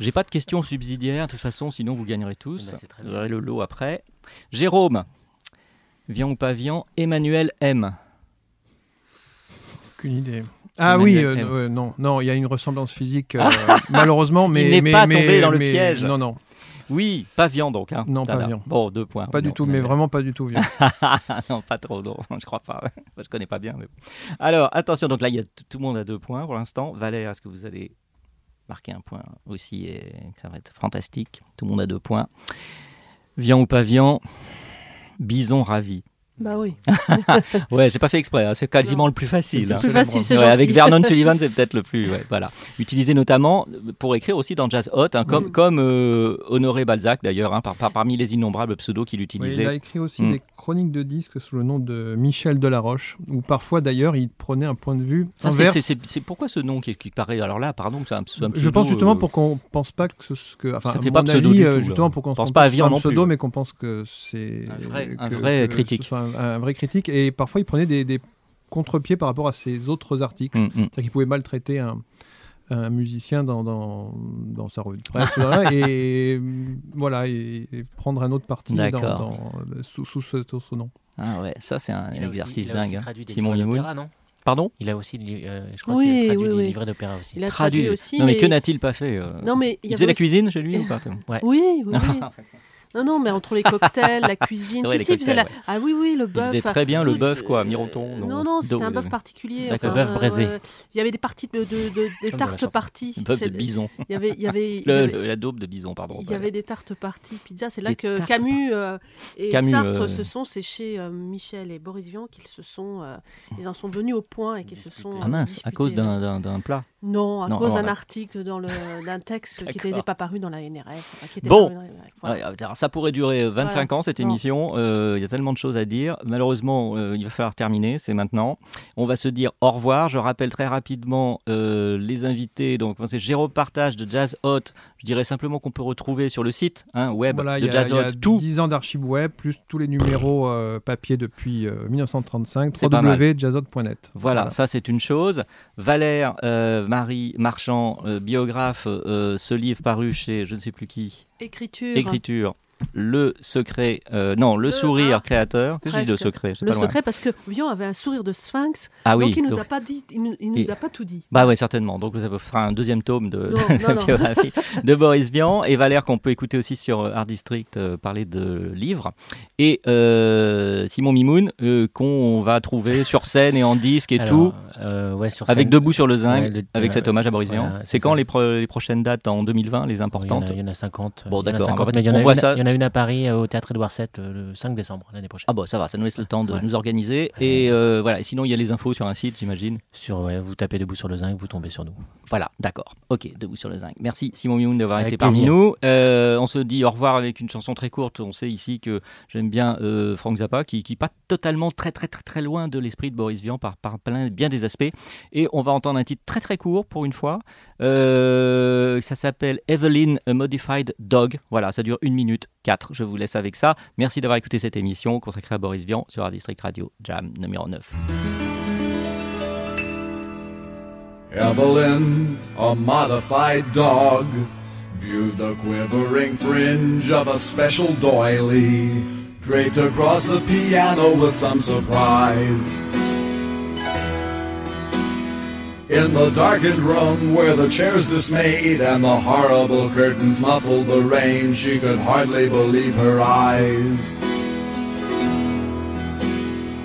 Speaker 2: J'ai pas de questions subsidiaires, de toute façon, sinon vous gagnerez tous. Eh ben, vous aurez le lot après. Jérôme, Vian ou pas Vian, Emmanuel M.
Speaker 4: Aucune idée. Ah oui, euh, non, non, il y a une ressemblance physique, malheureusement, mais.
Speaker 2: Il n'est pas tombé dans le piège.
Speaker 4: Non, non.
Speaker 2: Oui, pas viande donc. Hein.
Speaker 4: Non, pas viande.
Speaker 2: Bon, deux points.
Speaker 4: Pas du tout, mais vraiment pas du tout viande.
Speaker 2: non, pas trop, non, je crois pas. je connais pas bien. Mais... Alors, attention, donc là, y a tout le monde a deux points pour l'instant. Valère, est-ce que vous allez marquer un point aussi et Ça va être fantastique. Tout le monde a deux points. Viand ou pas viand Bison ravi.
Speaker 3: Bah oui.
Speaker 2: ouais, j'ai pas fait exprès, hein. c'est quasiment le plus facile.
Speaker 3: Le plus hein. facile, c'est
Speaker 2: Avec Vernon Sullivan, c'est peut-être le plus. voilà. Utilisé notamment pour écrire aussi dans Jazz Hot, hein, comme, mm. comme euh, Honoré Balzac d'ailleurs, par, parmi les innombrables pseudos qu'il utilisait.
Speaker 4: il a écrit aussi mm. des chroniques de disques sous le nom de Michel Delaroche, où parfois d'ailleurs il prenait un point de vue inverse.
Speaker 2: C'est pourquoi ce nom qui, paraît alors là, pardon, c'est un, pseudo.
Speaker 4: Je pense justement euh, pour qu'on pense pas que ce que, enfin, ça fait pas pseudo avis, euh, justement pour qu'on pense pas à un pseudo, mais qu'on pense que c'est
Speaker 2: un vrai, critique
Speaker 4: un, vrai critique. Et parfois, il prenait des, contre-pieds par rapport à ses autres articles. Mm, mm. C'est-à-dire qu'il pouvait maltraiter un, un musicien dans, dans, dans, sa revue de presse et voilà et, prendre un autre parti dans, sous, sous, ce, nom.
Speaker 2: Ah ouais, ça c'est un exercice dingue.
Speaker 5: Hein. Simon non?
Speaker 2: Pardon?
Speaker 5: Il a aussi, euh, je crois qu'il a traduit des livrets d'opéra aussi.
Speaker 3: Il a traduit, aussi.
Speaker 2: Non mais, que n'a-t-il pas fait euh...
Speaker 3: Non mais
Speaker 2: il, faisait la cuisine chez lui ou pas
Speaker 3: ouais. Oui, oui. Non, non, mais entre les cocktails, la cuisine. si, si, faisait la... Ah oui, oui, le bœuf.
Speaker 2: Il faisait très bien le bœuf, quoi, Mironton.
Speaker 3: Non, non, c'était un bœuf particulier.
Speaker 2: le bœuf braisé.
Speaker 3: il y avait des parties de, des tartes parties.
Speaker 2: Le bœuf de bison.
Speaker 3: Il y avait, il y avait,
Speaker 2: la daube de bison, pardon.
Speaker 3: Il y avait des tartes parties pizza. C'est là que Camus euh, et Sartre euh, se sont, c'est chez euh, Michel et Boris Vian qu'ils se sont, ils en sont venus au point et qu'ils se sont.
Speaker 2: Ah mince, à cause d'un plat.
Speaker 3: Non, à cause d'un article dans d'un texte qui n'était pas paru dans la NRF.
Speaker 2: Bon, ça pourrait durer 25 ans cette émission. Euh, il y a tellement de choses à dire. Malheureusement, euh, il va falloir terminer. C'est maintenant. On va se dire au revoir. Je rappelle très rapidement euh, les invités. Donc, c'est Jérôme Partage de Jazz Hot. Je dirais simplement qu'on peut retrouver sur le site hein, web de Jazz Hot
Speaker 4: tout. 10 ans d'archives web plus tous les numéros papier depuis 1935. www.jazzhot.net.
Speaker 2: Voilà, ça c'est une chose. Valère Marie Marchand, biographe, ce livre paru chez je ne sais plus qui.
Speaker 3: Écriture.
Speaker 2: Écriture le secret, euh, non, le, sourire créateur.
Speaker 3: Qu'est-ce que le secret? Le secret parce que Vian avait un sourire de sphinx. Ah oui, donc il nous a pas dit, il nous, a pas tout dit.
Speaker 2: Bah oui, certainement. Donc vous fera un deuxième tome de, biographie de Boris Vian et Valère qu'on peut écouter aussi sur euh, Art District euh, parler de livres et Simon Mimoun qu'on va trouver sur scène et en disque et tout. Ouais, sur avec Debout sur le zinc, avec cet hommage à Boris Vian. C'est quand les, prochaines dates? En 2020, les importantes?
Speaker 5: Il y, en a 50.
Speaker 2: Bon, d'accord.
Speaker 5: On voit ça une à Paris euh, au théâtre Édouard VII euh, le 5 décembre l'année prochaine.
Speaker 2: Ah bon, ça va, ça nous laisse le temps de nous organiser. Et euh, voilà, et sinon il y a les infos sur un site, j'imagine.
Speaker 5: Sur, ouais, vous tapez Debout sur le zinc, vous tombez sur nous.
Speaker 2: Voilà, d'accord. Ok, Debout sur le zinc. Merci Simon Mioun d'avoir été parmi nous. on se dit au revoir avec une chanson très courte. On sait ici que j'aime bien Frank Zappa, qui, qui pas totalement très très très très loin de l'esprit de Boris Vian par, par plein, bien des aspects. Et on va entendre un titre très très court pour une fois. ça s'appelle Evelyn a Modified Dog. Voilà, ça dure une minute 4. Je vous laisse avec ça. Merci d'avoir écouté cette émission consacrée à Boris Vian sur Art District Radio Jam numéro 9.
Speaker 9: Evelyn, a modified dog, viewed the quivering fringe of a special doily, draped across the piano with some surprise. In the darkened room where the chairs dismayed and the horrible curtains muffled the rain, she could hardly believe her eyes.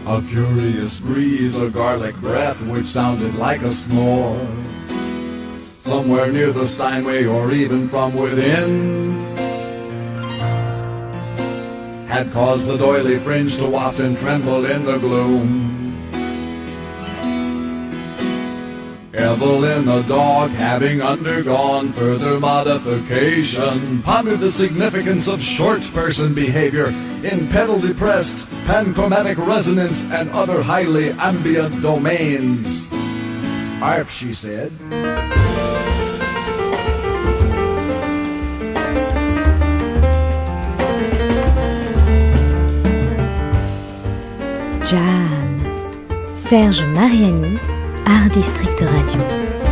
Speaker 9: A curious breeze, a garlic breath which sounded like a snore. Somewhere near the Steinway or even from within had caused the doily fringe to waft and tremble in the gloom. Revel in the dog having undergone further modification. pondered the significance of short person behavior in pedal depressed, panchromatic resonance, and other highly ambient domains. Arf, she said.
Speaker 1: Jam. Serge Mariani, Art District Radio.